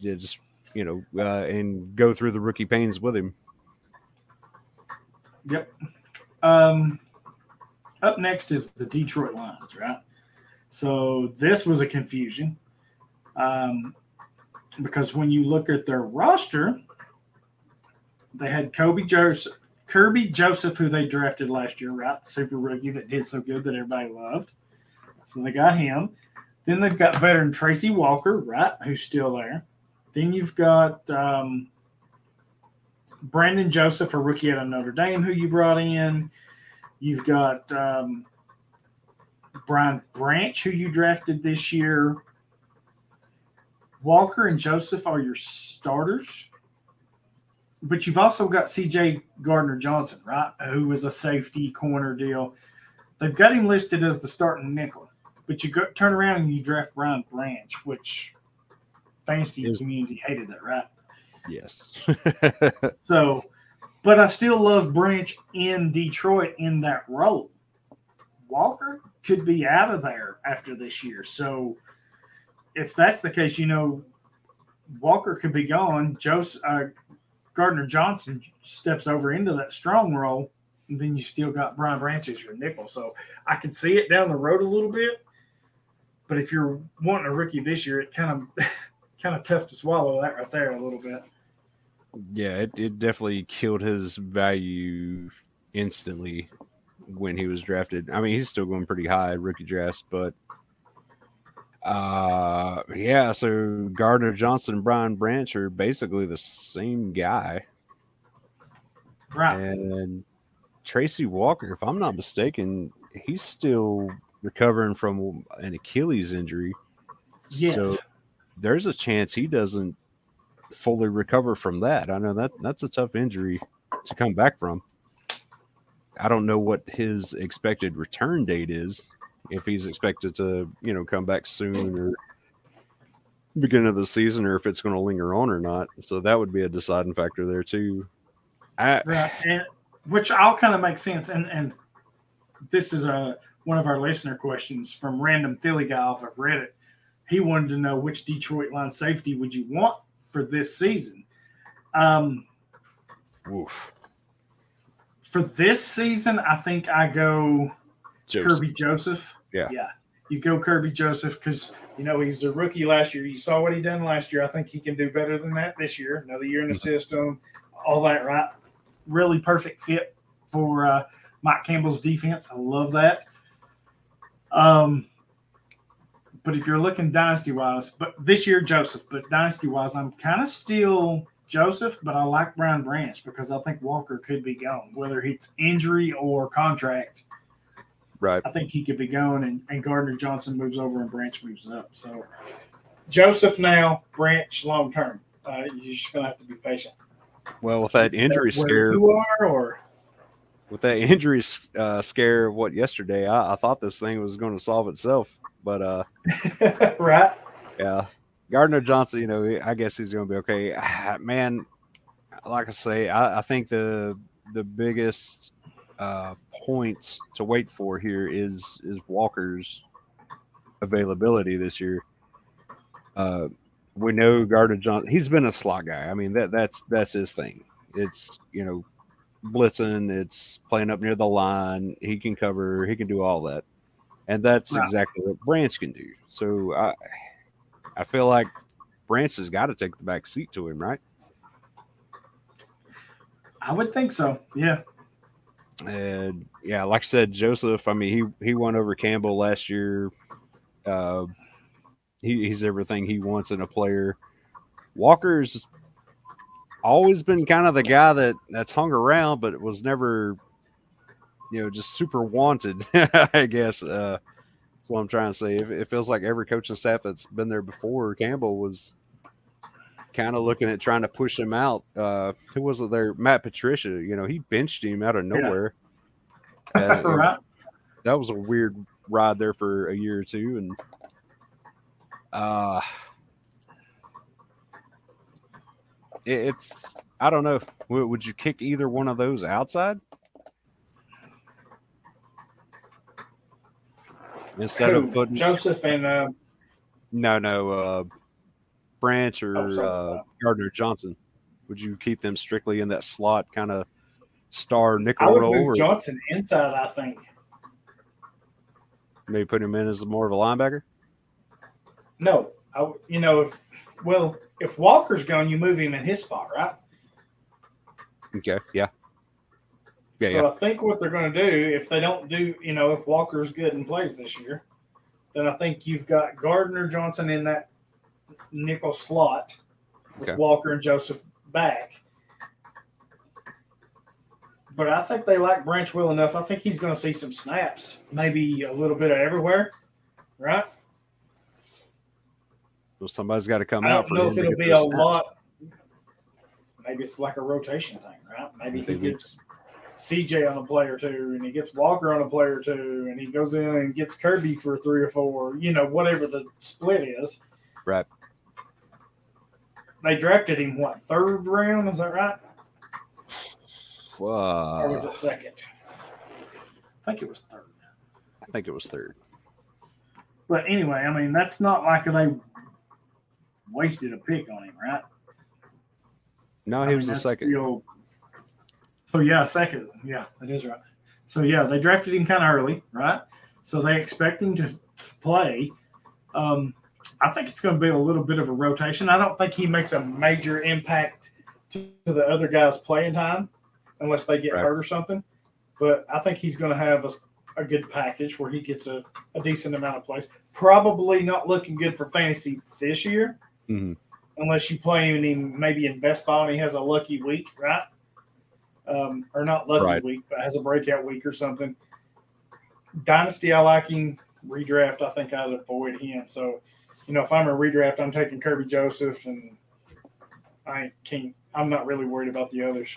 Yeah, just you know, uh, and go through the rookie pains with him. Yep. Um, up next is the Detroit Lions, right? So this was a confusion um, because when you look at their roster, they had Kobe Joseph, Kerby Joseph, who they drafted last year, right? The super rookie that did so good that everybody loved. So they got him. Then they've got veteran Tracy Walker, right? Who's still there. Then you've got um, Brandon Joseph, a rookie out of Notre Dame, who you brought in. You've got um, Brian Branch, who you drafted this year. Walker and Joseph are your starters. But you've also got CJ Gardner Johnson, right? Who was a safety corner deal. They've got him listed as the starting nickel. But you go, turn around and you draft Brian Branch, which fantasy community hated that, right? Yes. *laughs* So, but I still love Branch in Detroit in that role. Walker could be out of there after this year. So, if that's the case, you know, Walker could be gone. Joseph, uh, Gardner Johnson steps over into that strong role, and then you still got Brian Branch as your nickel. So, I could see it down the road a little bit. But if you're wanting a rookie this year, it kind of *laughs* kind of tough to swallow that right there a little bit. Yeah, it, it definitely killed his value instantly when he was drafted. I mean, he's still going pretty high rookie drafts, but uh yeah, so Gardner Johnson and Brian Branch are basically the same guy. Right. And Tracy Walker, if I'm not mistaken, he's still recovering from an Achilles injury. Yes. So there's a chance he doesn't fully recover from that. I know that that's a tough injury to come back from. I don't know what his expected return date is. If he's expected to, you know, come back soon or beginning of the season, or if it's going to linger on or not. So that would be a deciding factor there too. I, Right, and which kind of makes sense. And and this is a one of our listener questions from random Philly guy off of Reddit. He wanted to know which Detroit Lion safety would you want for this season. Um, Oof. for this season, I think I go Joseph. Kerby Joseph. Yeah. yeah. You go Kerby Joseph because you know he was a rookie last year. You saw what he done last year. I think he can do better than that this year. Another year in the system, all that right. Really perfect fit for uh, Mike Campbell's defense. I love that. Um, but if you're looking dynasty wise, but this year Joseph, but dynasty wise, I'm kind of still Joseph, but I like Brian Branch because I think Walker could be gone, whether it's injury or contract. Right. I think he could be going, and, and Gardner Johnson moves over and Branch moves up. So Joseph now, Branch long term. Uh, you're just gonna have to be patient. Well, with that Is injury where scare, you are, or with that *laughs* injury uh, scare, what yesterday, I, I thought this thing was going to solve itself, but uh, *laughs* right? yeah, Gardner Johnson, you know, I guess he's going to be okay. *sighs* Man, like I say, I, I think the the biggest uh, points to wait for here is is Walker's availability this year. Uh, we know Gardner Johnson; he's been a slot guy. I mean that that's that's his thing. It's you know blitzing, it's playing up near the line. He can cover, he can do all that, and that's Right. exactly what Branch can do. So I I feel like Branch has got to take the back seat to him, right? I would think so. Yeah. And yeah, like I said, Joseph. I mean, he he won over Campbell last year. Uh, he, he's everything he wants in a player. Walker's always been kind of the guy that that's hung around, but was never, you know, just super wanted. *laughs* I guess uh, that's what I'm trying to say. It, it feels like every coaching staff that's been there before Campbell was kind of looking at trying to push him out. Uh, who was it there? Matt Patricia. You know, he benched him out of nowhere. *laughs* Uh, right. that was a weird ride there for a year or two, and uh, it, it's I don't know. Would, would you kick either one of those outside instead Who? of putting Joseph and uh, no no uh, Branch or Oh, uh, Gardner Johnson? Would you keep them strictly in that slot kind of star nickel I would move or Johnson inside. I think. maybe put him in as more of a linebacker? No, I, you know if well if Walker's gone, you move him in his spot, right? Okay, yeah, yeah, so yeah. I think what they're going to do, if they don't do, you know, if Walker's good and plays this year, then I think you've got Gardner Johnson in that nickel slot with Okay. Walker and Joseph back. But I think they like Branch well enough. I think he's going to see some snaps, maybe a little bit of everywhere, right? Well, somebody's got to come I out don't for know if it'll be a snaps. lot. Maybe it's like a rotation thing, right? Maybe he gets CJ on a play or two, and he gets Walker on a play or two, and he goes in and gets Kerby for three or four. You know, whatever the split is. Right. They drafted him what third round? Is that right? Or was it second? I think it was third. I think it was third. But anyway, I mean, that's not like they wasted a pick on him, right? No, I he mean, was the second. still- so yeah, second. Yeah, that is right. So yeah, they drafted him kind of early, right? So they expect him to play. Um, I think it's going to be a little bit of a rotation. I don't think he makes a major impact to, the other guys' playing time unless they get Right. hurt or something. But I think he's going to have a good package where he gets a, a decent amount of plays. Probably not looking good for fantasy this year Mhm. unless you play him maybe in best ball and he has a lucky week, right? Um, or not lucky Right. week, but has a breakout week or something. Dynasty, I like him. Redraft, I think I'd avoid him. So, you know, if I'm a redraft, I'm taking Kerby Joseph, and I can't. I'm not really worried about the others.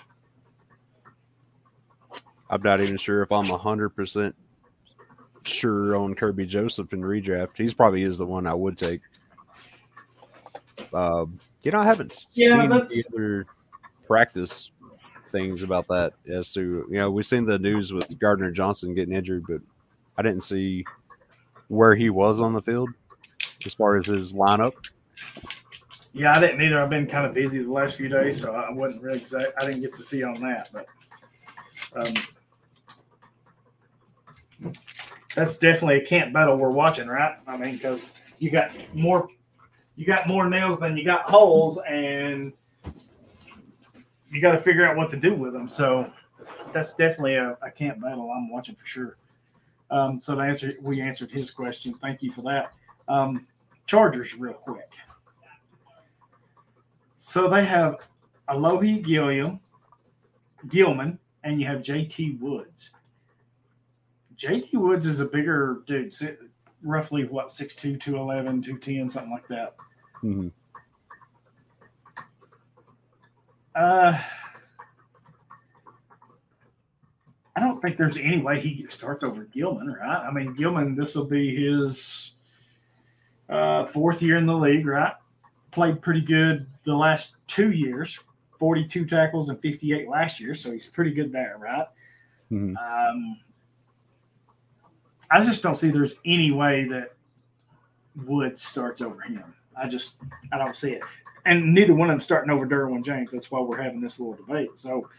I'm not even sure if I'm hundred percent sure on Kerby Joseph in redraft. He's probably is the one I would take. Um, you know, I haven't Yeah, seen any that's- other practice things about that as to you know we've seen the news with Gardner Johnson getting injured, but I didn't see where he was on the field as far as his lineup. Yeah, I didn't either. I've been kind of busy the last few days, so I wasn't really exact. I didn't get to see on that, but um, that's definitely a camp battle we're watching, right? I mean, because you got more, you got more nails than you got holes, and you got to figure out what to do with them. So that's definitely a, a camp battle I'm watching for sure. Um, so to answer, we answered his question. Thank you for that. Um, Chargers, real quick. So they have Alohi Gilliam, Gilman, and you have JT Woods. JT Woods is a bigger dude, roughly what, 6'2, 211, 210, something like that. Mhm. Uh, I don't think there's any way he starts over Gilman, right? I mean, Gilman, this will be his uh, fourth year in the league, right? Played pretty good the last two years, 42 tackles and 58 last year, so he's pretty good there, right? Mhm. Um, I just don't see there's any way that Wood starts over him. I just I don't see it, and neither one of them starting over Derwin James. That's why we're having this little debate. So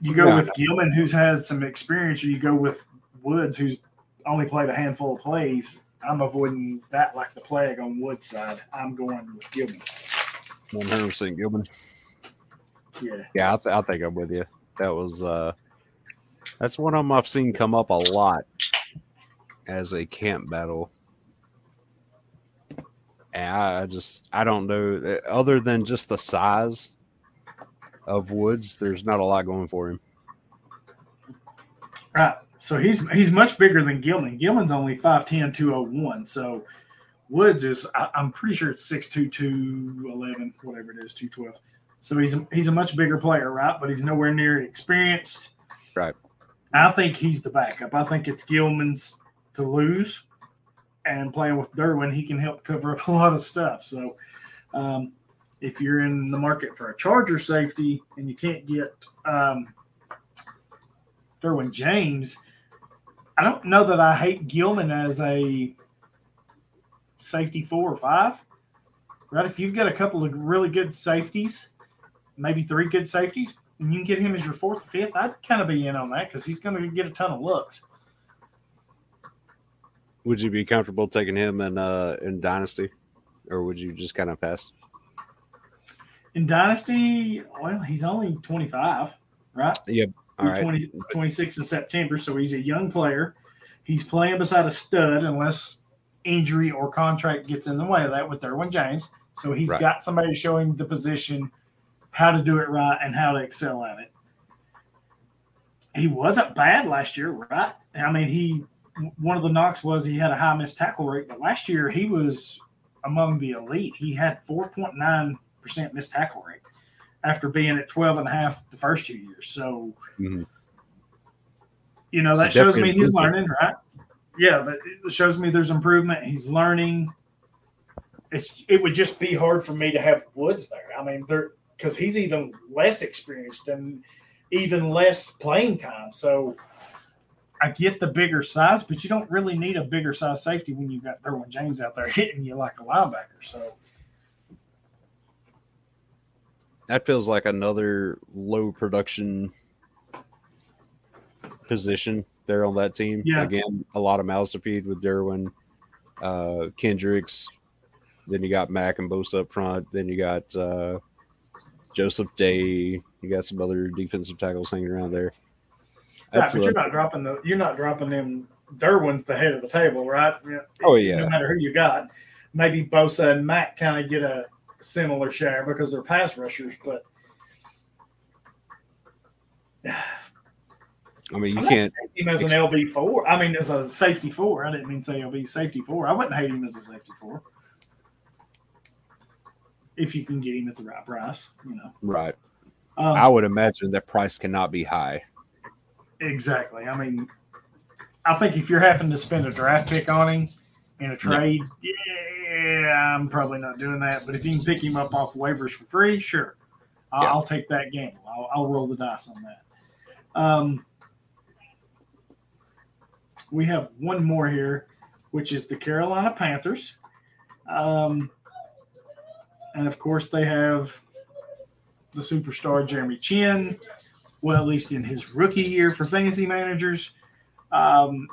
you go No. with Gilman, who's has some experience, or you go with Woods, who's only played a handful of plays. I'm avoiding that like the plague on Wood's side. I'm going with Gilman. One hundred percent Gilman. Yeah. Yeah, I, th- I think I'm with you. That was uh That's one of them I've seen come up a lot as a camp battle. I just I don't know. Uh, other than just the size of Woods, there's not a lot going for him. Right. So he's he's much bigger than Gilman. Gilman's only 5'10", 201. So Woods is I, I'm pretty sure it's 6'2", 211, whatever it is, 212. So he's a, he's a much bigger player, right? But he's nowhere near experienced. Right. I think he's the backup. I think it's Gilman's to lose, and playing with Derwin, he can help cover up a lot of stuff. So, um, if you're in the market for a Charger safety and you can't get um, Derwin James, I don't know that I hate Gilman as a safety four or five. Right? If you've got a couple of really good safeties, maybe three good safeties, and you can get him as your fourth or fifth, I'd kind of be in on that because he's going to get a ton of looks. Would you be comfortable taking him in uh in Dynasty? Or would you just kind of pass? In Dynasty, well, he's only 25, right? Yep. All 20, 26 in September, so he's a young player. He's playing beside a stud unless injury or contract gets in the way of that with Derwin James. So he's Right. got somebody showing the position, how to do it right, and how to excel at it. He wasn't bad last year, right? I mean, he one of the knocks was he had a high missed tackle rate, but last year he was among the elite. He had 4.9% missed tackle rate after being at 12 and a half the first two years. So, Mhm. you know, that So shows me he's learning, right? Yeah, that shows me there's improvement. He's learning. It's it would just be hard for me to have Woods there. I mean, there because he's even less experienced and even less playing time. So I get the bigger size, but you don't really need a bigger size safety when you've got Derwin James out there *laughs* hitting you like a linebacker. So That feels like another low production position there on that team. Yeah. Again, a lot of mouths to feed with Derwin, uh, Kendricks. Then you got Mack and Bosa up front. Then you got uh, Joseph Day. You got some other defensive tackles hanging around there. Right, but you're not dropping the you're not dropping them. Derwin's the head of the table, right? Oh, yeah. No matter who you got, maybe Bosa and Matt kind of get a similar share because they're pass rushers. But *sighs* I mean, you I'm can't. him as an LB four. I mean, as a safety four. I didn't mean say LB safety four. I wouldn't hate him as a safety four if you can get him at the right price. You know, Right. um, I would imagine that price cannot be high. Exactly. I mean, I think if you're having to spend a draft pick on him in a trade, yeah, I'm probably not doing that. But if you can pick him up off waivers for free, sure, I'll, Yeah. I'll take that gamble. I'll, I'll roll the dice on that. Um, we have one more here, which is the Carolina Panthers. Um, and of course, they have the superstar Jeremy Chinn well, at least in his rookie year for fantasy managers. Um,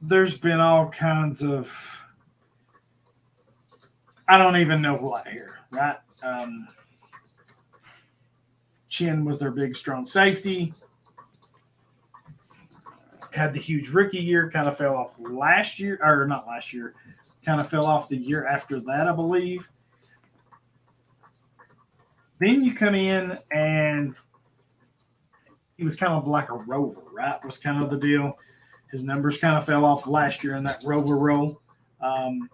there's been all kinds of, I don't even know what here, right? Um, Chinn was their big, strong safety. Had the huge rookie year, kind of fell off last year, or not last year, kind of fell off the year after that, I believe. Then you come in and he was kind of like a rover, right? Was kind of the deal. His numbers kind of fell off last year in that rover role. Um,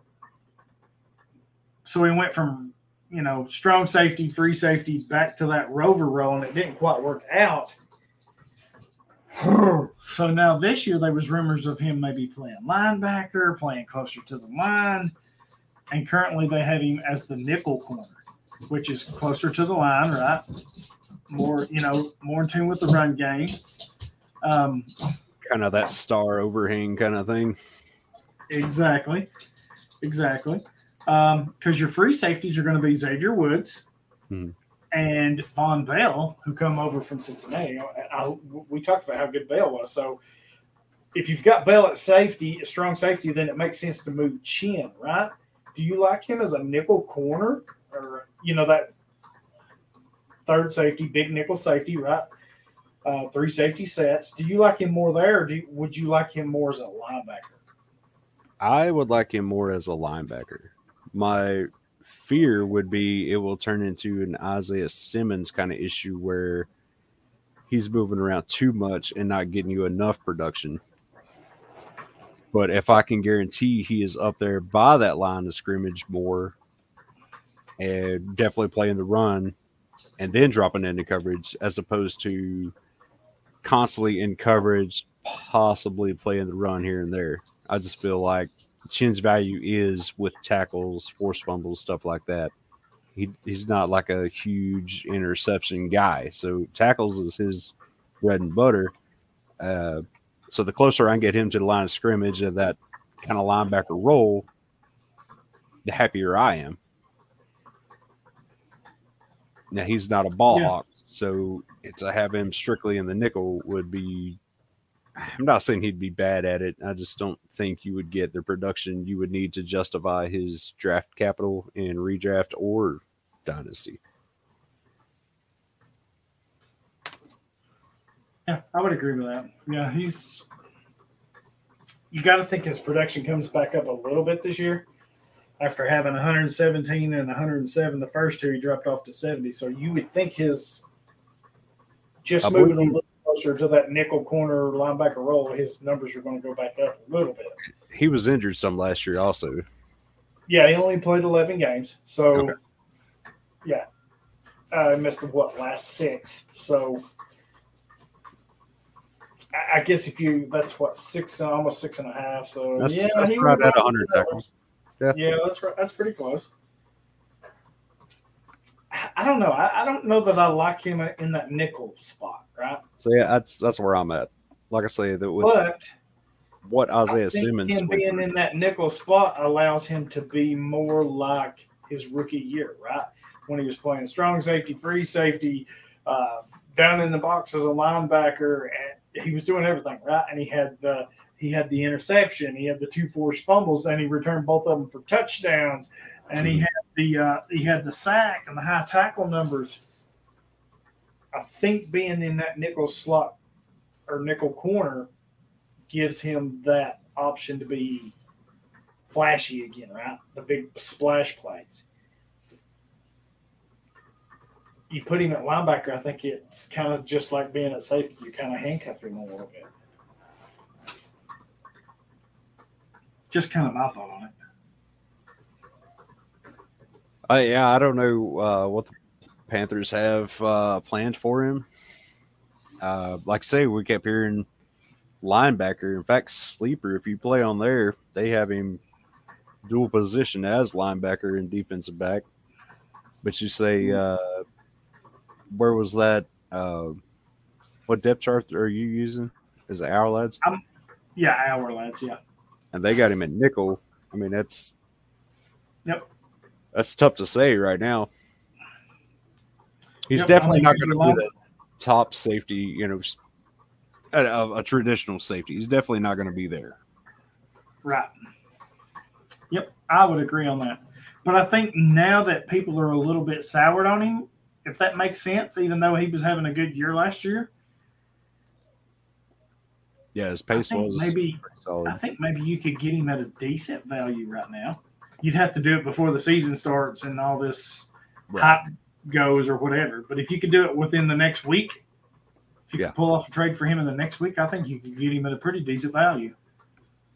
so he went from, you know, strong safety, free safety back to that rover role, and it didn't quite work out. *sighs* So now this year there was rumors of him maybe playing linebacker, playing closer to the line, and currently they have him as the nickel corner which is closer to the line, right? More, you know, more in tune with the run game. Um, Kind of that star overhang kind of thing. exactly, exactly. Because your free safeties are going to be Xavier Woods Hmm. and Vonn Bell, who come over from Cincinnati. I, I- we talked about how good Bell was. So if you've got Bell at safety, a strong safety, then it makes sense to move Chinn, right? Do you like him as a nickel corner or, you know, that third safety, big nickel safety, right? uh, three safety sets. Do you like him more there, or do you, would you like him more as a linebacker? I would like him more as a linebacker. My fear would be it will turn into an Isaiah Simmons kind of issue where he's moving around too much and not getting you enough production. But if I can guarantee he is up there by that line of scrimmage more and definitely playing the run and then dropping into coverage as opposed to constantly in coverage, possibly playing the run here and there. I just feel like Chinn's value is with tackles, force fumbles, stuff like that. He, he's not like a huge interception guy. So tackles is his bread and butter. Uh, so the closer I get him to the line of scrimmage of that kind of linebacker role, the happier I am. Now he's not a ball Yeah. hawk, so it's to have him strictly in the nickel would be. I'm not saying he'd be bad at it. I just don't think you would get the production you would need to justify his draft capital in redraft or dynasty. Yeah, I would agree with that. Yeah, he's. You got to think his production comes back up a little bit this year. After having 117 and 107 the first two, he dropped off to 70. So you would think his just I moving a little closer to that nickel corner linebacker role, his numbers are going to go back up a little bit. He was injured some last year, also. Yeah, he only played 11 games. So, Okay. yeah. Uh, missed the what, last six. So, I, I guess if you, that's what, six, almost six and a half. So, That's, yeah, that's he right at 100 do that one. tackles. Yeah. Yeah, that's right. That's pretty close. I- I don't know. I, I don't know that I like him in that nickel spot, right? So yeah, that's that's where I'm at. Like I say, that with but what I Isaiah think Simmons him being in that nickel spot allows him to be more like his rookie year, right? When he was playing strong safety, free safety, uh, down in the box as a linebacker, and he was doing everything right. And he had the he had the interception, he had the two forced fumbles, and he returned both of them for touchdowns, and he had the uh, he had the sack and the high tackle numbers. I think being in that nickel slot or nickel corner gives him that option to be flashy again, right? The big splash plays. You put him at linebacker, I think it's kind of just like being at safety. You kind of handcuff him a little bit. Just kind of my thought on it. Uh, yeah, I don't know uh, what the Panthers have uh, planned for him. Uh, like I say, we kept hearing linebacker. In fact, sleeper. If you play on there, they have him dual position as linebacker and defensive back. But you say, uh, where was that? Uh, what depth chart are you using? Is it Ourlads? Yeah, Ourlads, yeah. And they got him at nickel. I mean, that's Yep. that's tough to say right now. He's Yep, definitely not going to be the top safety, you know, a traditional safety. He's definitely not going to be there. Right. Yep, I would agree on that. But I think now that people are a little bit soured on him, if that makes sense, even though he was having a good year last year, Yeah, his pace was maybe solid. I think maybe you could get him at a decent value right now. You'd have to do it before the season starts and all this Right. hype goes or whatever. But if you could do it within the next week, if you Yeah. could pull off a trade for him in the next week, I think you could get him at a pretty decent value.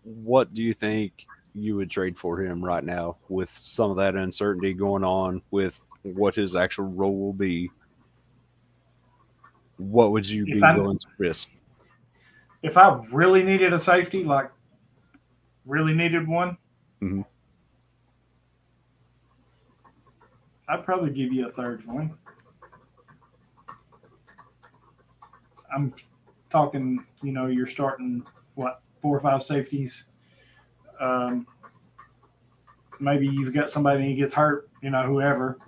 What do you think you would trade for him right now with some of that uncertainty going on with what his actual role will be? What would you If be I'm- willing to risk? If I really needed a safety, like really needed one, Mhm. I'd probably give you a third one. I'm talking, you know, you're starting what four or five safeties. Um, maybe you've got somebody he gets hurt, you know, whoever.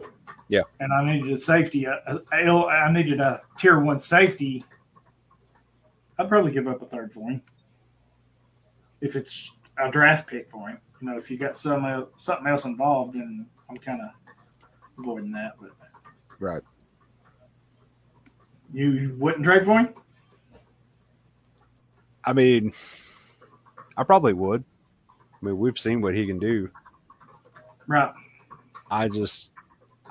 Yeah. And I needed a safety. I needed a tier one safety. I'd probably give up a third for him if it's a draft pick for him. You know, if you got some el- something else involved, then I'm kind of avoiding that. But Right. you, you wouldn't trade for him? I mean, I probably would. I mean, we've seen what he can do. Right. I just,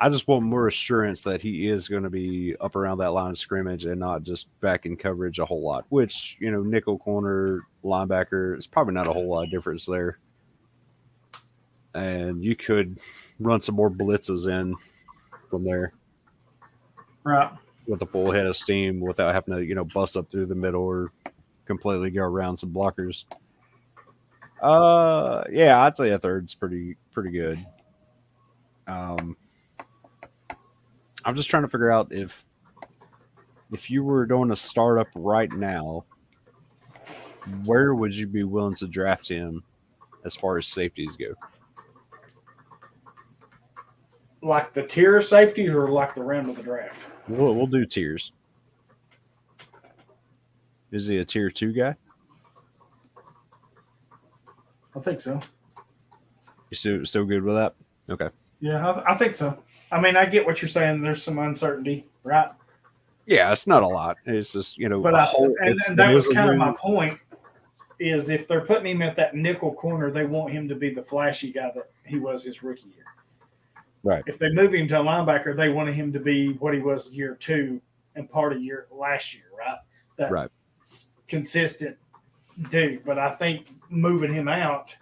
I just want more assurance that he is going to be up around that line of scrimmage and not just back in coverage a whole lot. Which you know, nickel corner linebacker is probably not a whole lot of difference there. And you could run some more blitzes in from there Right. with a full head of steam without having to, you know, bust up through the middle or completely go around some blockers. Uh, yeah, I'd say a third's pretty pretty good. Um, I'm just trying to figure out if if you were doing a startup right now, where would you be willing to draft him as far as safeties go? Like the tier of safeties or like the round of the draft? We'll we'll do tiers. Is he a tier two guy? I think so. You still still good with that? Okay. Yeah, I, I think so. I mean, I get what you're saying. There's some uncertainty, right? Yeah, it's not a lot. It's just you know, But a I, whole- and, and that was kind of my point. Is if they're putting him at that nickel corner, they want him to be the flashy guy that he was his rookie year. Right. If they move him to a linebacker, they wanted him to be what he was year two and part of year last year, right? That Right. consistent dude. But I think moving him out,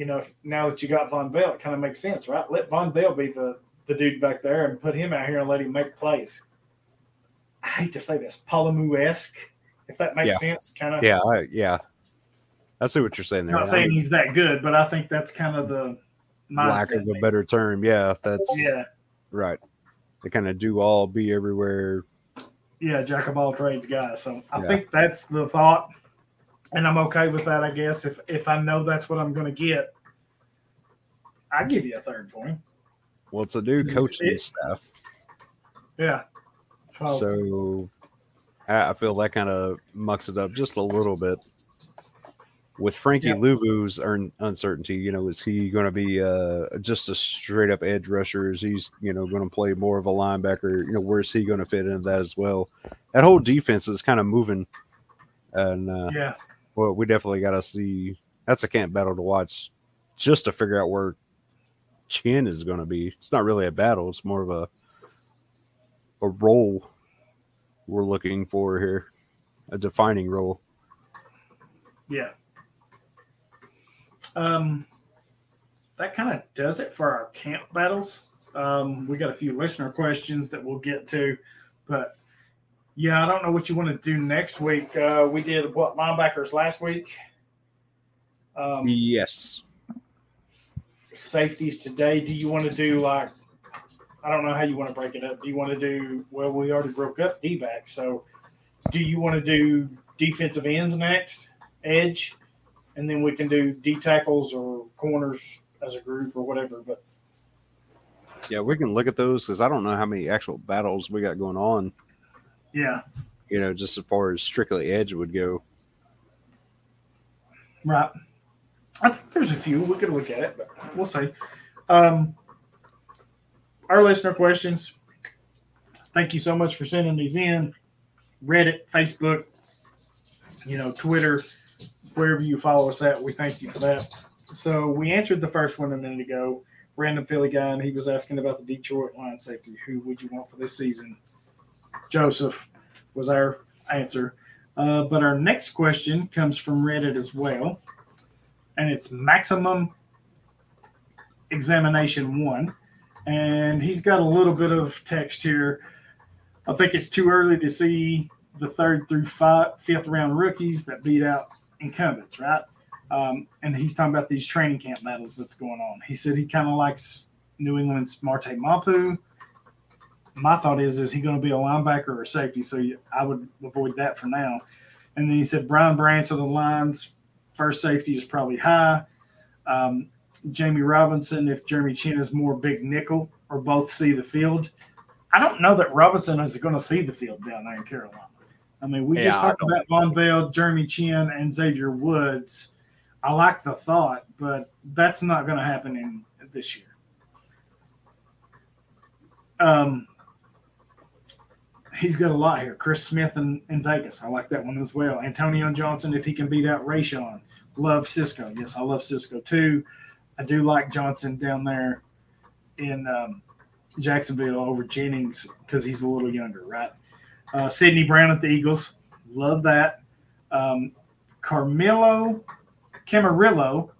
you know, if- now that you got Vonn Bell, it kind of makes sense, right? Let Vonn Bell be the the dude back there and put him out here and let him make plays. I hate to say this, Palomu esque, if that makes sense. Kind of. Yeah, I, yeah. I see what you're saying I'm there. not I saying he's that good, but I think that's kind of the lack of a better term. Yeah, that's yeah, right. They kind of do all be everywhere. yeah, jack of all trades guy. So I Yeah. think that's the thought, and I'm okay with that. I guess if if I know that's what I'm going to get, I give you a third for him. Well, it's a new coaching it- staff, Yeah. So, so I I feel that kind of mucks it up just a little bit. With Frankie Yeah. Luvu's un- uncertainty, you know, is he going to be uh, just a straight up edge rusher? Is he's you know going to play more of a linebacker? You know, where's he going to fit into that as well? That whole defense is kind of moving, and uh, yeah, well, we definitely got to see. That's a camp battle to watch, just to figure out where Chinn is going to be. It's not really a battle; it's more of a a role we're looking for here, a defining role. yeah. Um, that kind of does it for our camp battles. Um, we got a few listener questions that we'll get to, but yeah, I don't know what you want to do next week. Uh, we did what linebackers last week. Um, Yes, safeties today. Do you want to do like I don't know how you want to break it up. Do you want to do well? We already broke up D back, so do you want to do defensive ends next, edge, and then we can do D tackles or corners as a group or whatever. But yeah, we can look at those because I don't know how many actual battles we got going on. Yeah, You know, just as far as strictly edge would go. right. I think there's a few we could look at it, but we'll see. Um, our listener questions. Thank you so much for sending these in. Reddit, Facebook, you know, Twitter, wherever you follow us at, we thank you for that. So we answered the first one a minute ago. Random Philly guy, and he was asking about the Detroit Lion safety. Who would you want for this season? Joseph was our answer. Uh, but our next question comes from Reddit as well, and it's maximum examination one. And he's got a little bit of text here. I think it's too early to see the third through five, fifth round rookies that beat out incumbents, right? Um, and he's talking about these training camp battles that's going on. He said he kind of likes New England's Marte Mapu. My thought is, is he going to be a linebacker or a safety? So you, I would avoid that for now. And then he said Brian Branch of the Lions, first safety is probably high. Um, Jammie Robinson, if Jeremy Chinn is more big nickel or both see the field. I don't know that Robinson is going to see the field down there in Carolina. I mean, we just Yeah, I talked about Vonn Bell, Jeremy Chinn, and Xavier Woods. I like the thought, but that's not going to happen in this year. Um, he's got a lot here. Chris Smith in, in Vegas. I like that one as well. Antonio Johnson, if he can beat out Rayshon. Love Cisco. Yes, I love Cisco too. I do like Johnson down there in um, Jacksonville over Jennings because he's a little younger, right? Uh, Sidney Brown at the Eagles. Love that. Um, Carmelo Camarillo,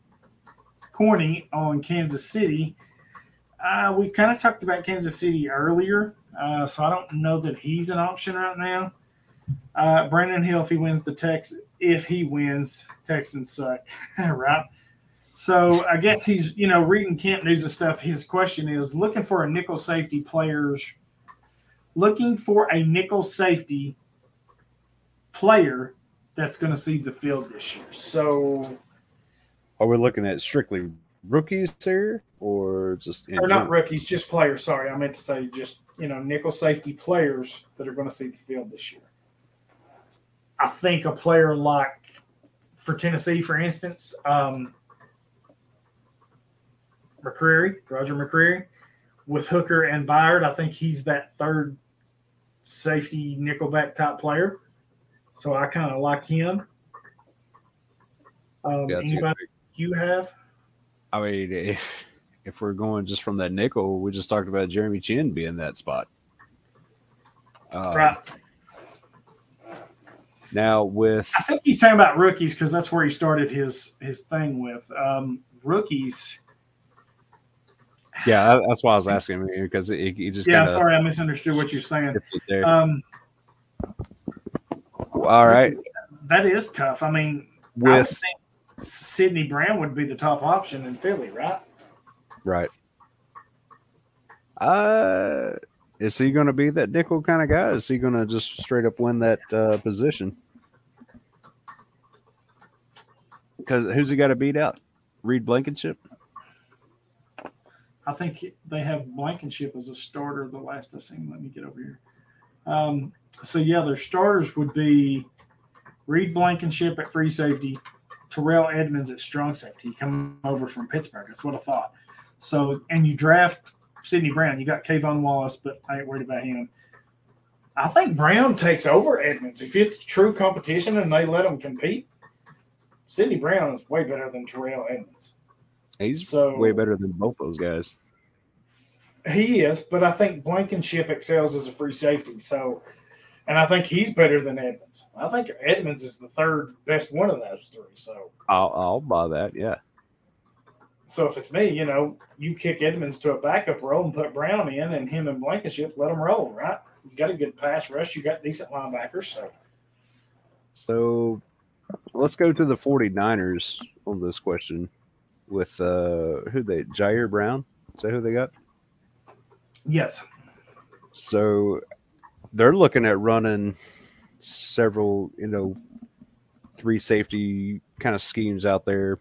corny on Kansas City. Uh, we kind of talked about Kansas City earlier, uh, so I don't know that he's an option right now. Uh, Brandon Hill, if he wins the Tex, if he wins, Texans suck, *laughs* right? So I guess he's you know reading camp news and stuff. His question is looking for a nickel safety players, looking for a nickel safety player that's going to see the field this year. So Are we looking at strictly rookies here, or just or not general? rookies, just players. Sorry, I meant to say just you know nickel safety players that are going to see the field this year. I think a player like for Tennessee, for instance, um, McCreary, Roger McCreary, with Hooker and Byard, I think he's that third safety nickelback type player. So I kind of like him. Um, Yeah, that's a good anybody you have? I mean, *laughs* if if we're going just from that nickel, we just talked about Jeremy Chinn being that spot. Um, right. Now with I think he's talking about rookies because that's where he started his his thing with um, rookies. yeah, that's why I was asking because he just Yeah, sorry, I misunderstood what you're saying. dipped it there. Um, All right, that is tough. I mean, I with think Sidney Brown would be the top option in Philly, right? Right. Uh, is he going to be that nickel kind of guy? Is he going to just straight up win that uh, position? Because who's he got to beat out? Reed Blankenship. I think they have Blankenship as a starter. The last I seen, let me get over here. Um, so yeah, their starters would be Reed Blankenship at free safety, Terrell Edmunds at strong safety. He come over from Pittsburgh. That's what I thought. So and you draft Sidney Brown. You got K'Von Wallace, but I ain't worried about him. I think Brown takes over Edmunds if it's true competition and they let him compete. Sidney Brown is way better than Terrell Edmunds. He's So- way better than both those guys. He is, but I think Blankenship excels as a free safety. So, and I think he's better than Edmunds. I think Edmunds is the third best one of those three. So, I'll, I'll buy that. Yeah. So if it's me, you know, you kick Edmunds to a backup role and put Brown in, and him and Blankenship let them roll. Right? You've got a good pass rush. You got decent linebackers. So, So let's go to the 49ers on this question with uh who they Ji'Ayir Brown. Is that who they got? yes, So they're looking at running several, you know, three safety kind of schemes out there.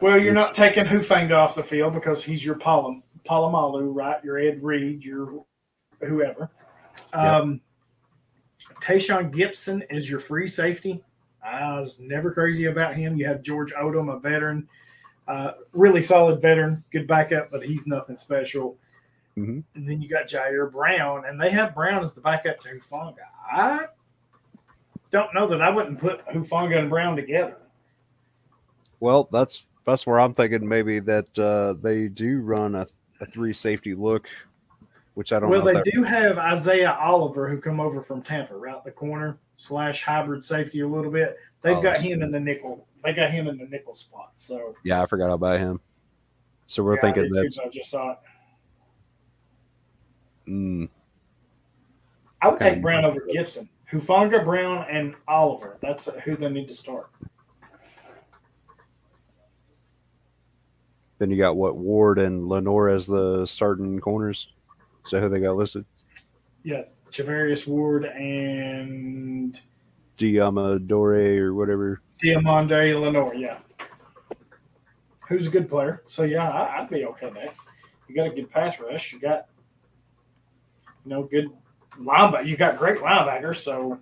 Well, you're not taking Hufanga off the field because he's your Palom Polamalu, right? Your Ed Reed, your whoever. Um, Tashaun Gipson is your free safety. I was never crazy about him. You have George Odum, a veteran, uh, really solid veteran, good backup, but he's nothing special. Mhm. And then you got Ji'Ayir Brown, and they have Brown as the backup to Hufanga. I don't know that I wouldn't put Hufanga and Brown together. Well, that's that's where I'm thinking maybe that uh, they do run a, a three safety look, which I don't Well, know. they if that- do have Isaiah Oliver who come over from Tampa, right the corner slash hybrid safety a little bit. They've Oh, got that's him in the nickel. They got him in the nickel spot. So Yeah, I forgot about him. So we're yeah, thinking that. I just saw it. mm, I would Okay. take Brown over Gipson. Hufanga, Brown, and Oliver. That's who they need to start. Then you got what Ward and Lenoir as the starting corners. Is that who they got listed? Yeah, Charvarius Ward and Diamadore or whatever. Diamande Lenoir. Yeah, who's a good player. So yeah, I, I'd be okay there. You got a good pass rush. You got you know good linebacker. You got great linebackers. So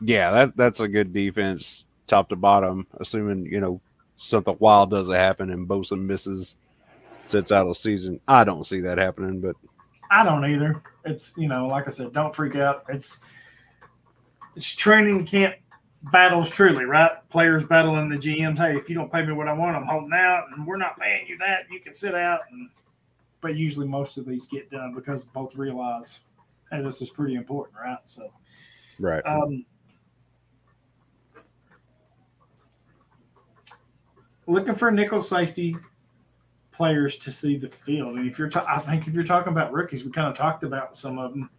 Yeah, that that's a good defense, top to bottom. Assuming you know something wild doesn't happen and Bosa misses, sits out a season. I don't see that happening, but I don't either. It's you know, like I said, don't freak out. It's it's training camp battles truly, right? Players battling the GMs. Hey, if you don't pay me what I want, I'm holding out, and we're not paying you that. You can sit out. And, but usually, most of these get done because both realize, hey, this is pretty important, right? So, Right. um, looking for nickel safety players to see the field. And if you're, ta- I think if you're talking about rookies, we kind of talked about some of them.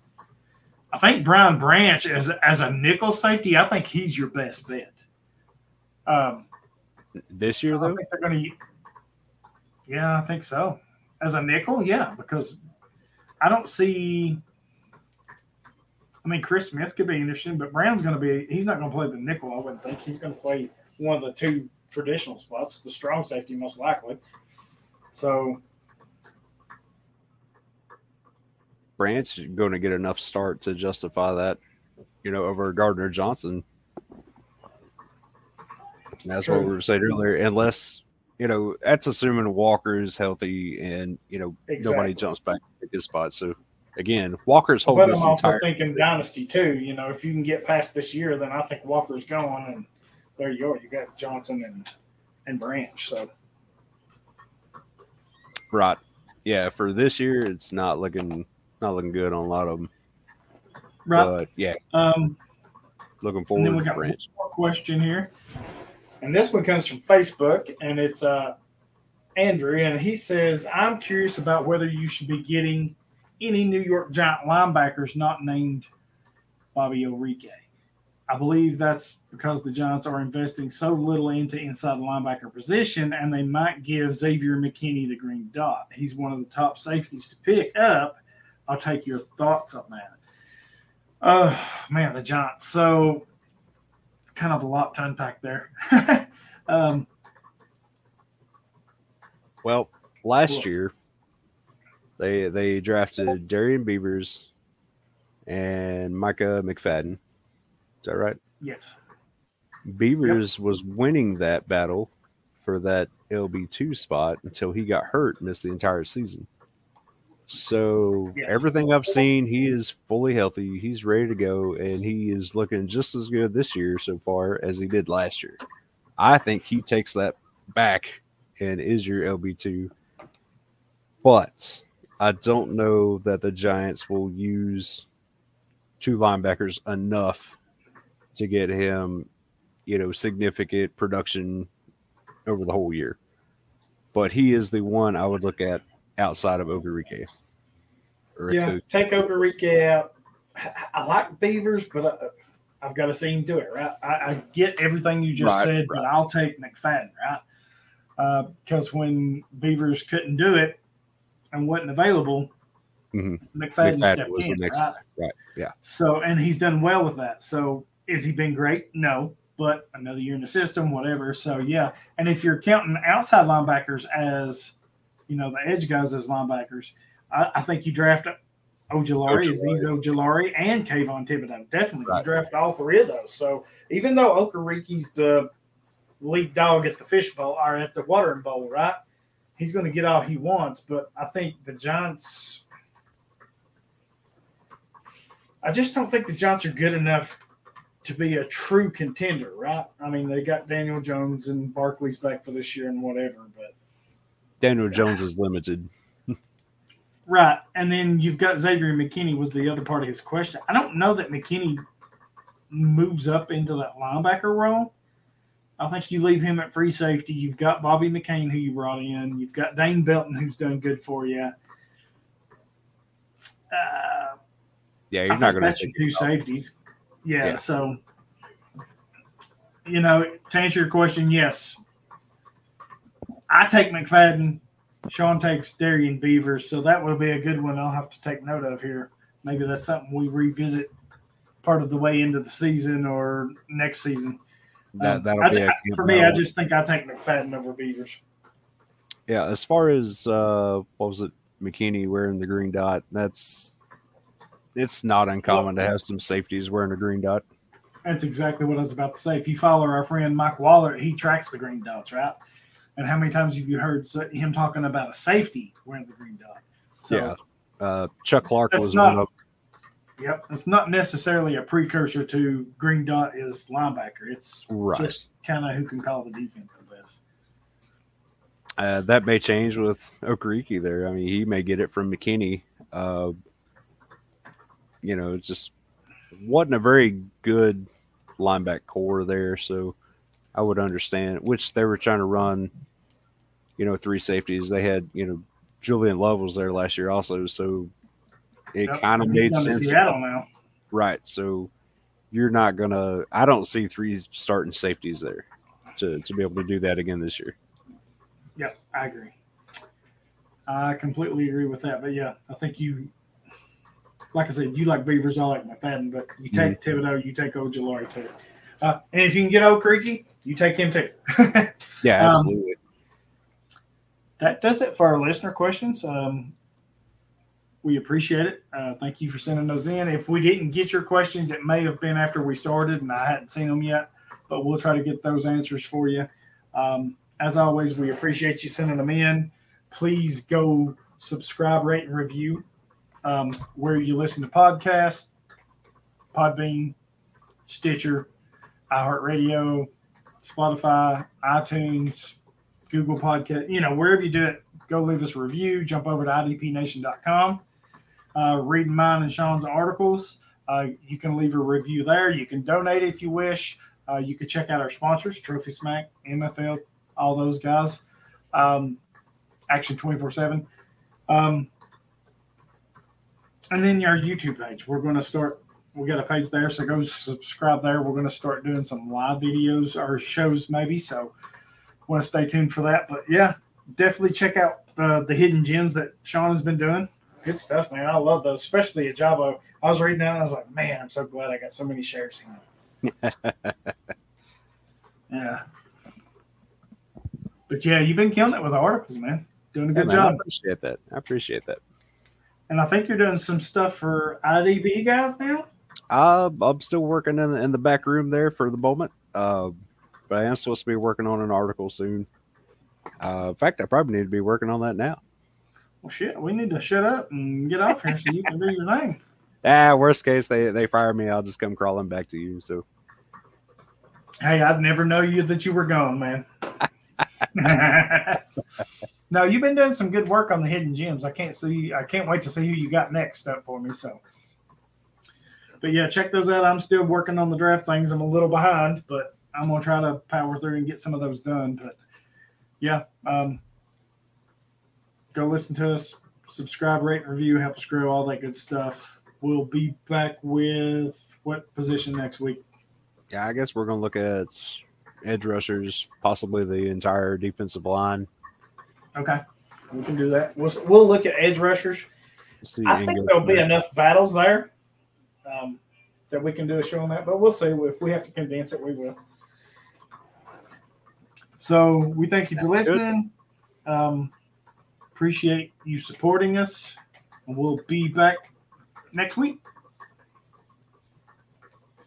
I think Brian Branch as as a nickel safety, I think he's your best bet. Um, this year I think they're going to. Yeah, I think so. As a nickel, yeah, because I don't see. I mean, Chris Smith could be interesting, but Brown's going to be. He's not going to play the nickel. I wouldn't think he's going to play one of the two traditional spots, the strong safety most likely. So Branch going to get enough start to justify that, you know, over Gardner Johnson. And that's what we were saying earlier. Unless you know, that's assuming Walker is healthy and you know Exactly. nobody jumps back to his spot. So again, Walker's holding. But I'm also entire. thinking dynasty too. You know, if you can get past this year, then I think Walker's going, and there you are. You got Johnson and and Branch. So Right. Yeah, for this year, it's not looking not looking good on a lot of them. right. But yeah, Um, looking forward. and forward then we to got one more question here, and this one comes from Facebook, and it's uh Andrew, and he says, "I'm curious about whether you should be getting any New York Giant linebackers not named Bobby Okereke. I believe that's because the Giants are investing so little into inside the linebacker position, and they might give Xavier McKinney the green dot. He's one of the top safeties to pick up. I'll take your thoughts on that. Oh man, the Giants. So kind of a lot to unpack there. *laughs* um, Well, last Cool. year they they drafted Darrian Beavers and Micah McFadden. Is that right? yes. Beavers was winning that battle for that LB2 spot until he got hurt, missed the entire season. So Yes. everything I've seen, he is fully healthy. He's ready to go, and he is looking just as good this year so far as he did last year. I think he takes that back and is your LB2. But I don't know that the Giants will use two linebackers enough to get him, you know, significant production over the whole year. But he is the one I would look at outside of Okereke. Yeah, take Okereke out. I- like Beavers, but I, I've got to see him do it, right? I, I get everything you just Right, said, but I'll take McFadden, right? Because when Beavers couldn't do it and wasn't available, Mhm. McFadden, McFadden stepped in, next right? Right. Yeah. So, and he's done well with that. So, is he been great? No, but another year in the system, whatever. So, yeah. And if you're counting outside linebackers as, you know, the edge guys as linebackers, I, I think you draft Ojolari, Ojulari. Azeez Ojulari, and Kayvon Thibodeaux. Definitely, Right. you draft all three of those. So, even though Okereke's the lead dog at the fish bowl or at the watering bowl, right? He's going to get all he wants, but I think the Giants. I just don't think the Giants are good enough to be a true contender, right? I mean, they got Daniel Jones and Barkley's back for this year and whatever, but Daniel Jones is limited. right. And then you've got Xavier McKinney was the other part of his question. I don't know that McKinney moves up into that linebacker role. I think you leave him at free safety. You've got Bobby McCain, who you brought in. You've got Dane Belton, who's done good for you. Uh, Yeah, I you're not going that's to your two safeties. Yeah, Yeah. so you know, to answer your question, yes. I take McFadden. Sean takes Darrian Beavers, so that will be a good one. I'll have to take note of here. Maybe that's something we revisit part of the way into the season or next season. that Um, that'll I be for me. I just think I take McFadden over Beavers. yeah. As far as uh, what was it, McKinney wearing the green dot? That's it's not uncommon to have some safeties wearing a green dot. That's exactly what I was about to say. If you follow our friend Mike Waller, he tracks the green dots, right? And how many times have you heard him talking about a safety wearing the green dot? So Yeah. Uh, Chuck Clark was not- one of Yep, it's not necessarily a precursor to Green Dot is linebacker. It's Right. just kind of who can call the defense the best. uh, that may change with Okereke there. I mean, he may get it from McKinney. Uh, you know, it's just wasn't a very good linebacker core there, so I would understand. Which they were trying to run, you know, three safeties. They had, you know, Julian Love was there last year also, so it Yep, kind of made sense. Seattle now. Right. So you're not gonna. I don't see three starting safeties there to to be able to do that again this year. Yep, I agree. I completely agree with that. But yeah, I think you, like I said, you like Beavers, I like McFadden, but you take Thibodeaux, you take old Ojulari too. Uh, and if you can get Old Creaky, you take him too. *laughs* Yeah, Um, absolutely. that does it for our listener questions. Um, we appreciate it. Uh, thank you for sending those in. If we didn't get your questions, it may have been after we started and I hadn't seen them yet, but we'll try to get those answers for you. Um, as always, we appreciate you sending them in. Please go subscribe, rate, and review um, where you listen to podcasts, Podbean, Stitcher, iHeartRadio, Spotify, iTunes, Google Podcast, you know, wherever you do it, go leave us a review. Jump over to idpnation.com. Uh, read mine and Sean's articles. Uh, you can leave a review there. You can donate if you wish. Uh, you can check out our sponsors, Trophy Smack, MFL, all those guys. Um, Action 24 7. And then our YouTube page. We're going to start, we got a page there, so go subscribe there. We're going to start doing some live videos or shows maybe. So, want to stay tuned for that. But yeah, definitely check out uh, the hidden gems that Sean has been doing. Good stuff, man. I love those, especially at Ojabo. I was reading that and I was like, man, I'm so glad I got so many shares in *laughs* yeah. But yeah, you've been killing it with the articles, man. Doing a Yeah, good man, I job. appreciate that. I appreciate that. And I think you're doing some stuff for IDP guys now. Uh, I'm still working in the, in the back room there for the moment. Uh, but I am supposed to be working on an article soon. Uh, in fact, I probably need to be working on that now. Well, shit, we need to shut up and get off here so you can do your thing. *laughs* Ah, worst case, they they fire me. I'll just come crawling back to you. So Hey, I'd never know you that you were gone, man. *laughs* *laughs* no, you've been doing some good work on the hidden gems. I can't see. I can't wait to see who you got next up for me. So, but yeah, check those out. I'm still working on the draft things. I'm a little behind, but I'm gonna try to power through and get some of those done. But yeah, um, go listen to us, subscribe, rate, and review, help us grow, all that good stuff. We'll be back with what position next week? yeah, I guess we're gonna look at edge rushers, possibly the entire defensive line. Okay, we can do that. We'll we'll look at edge rushers. See I think there'll from be enough battles there um, that we can do a show on that. But we'll see if we have to condense it. We will. So we thank you for listening. Um, appreciate you supporting us, and we'll be back next week.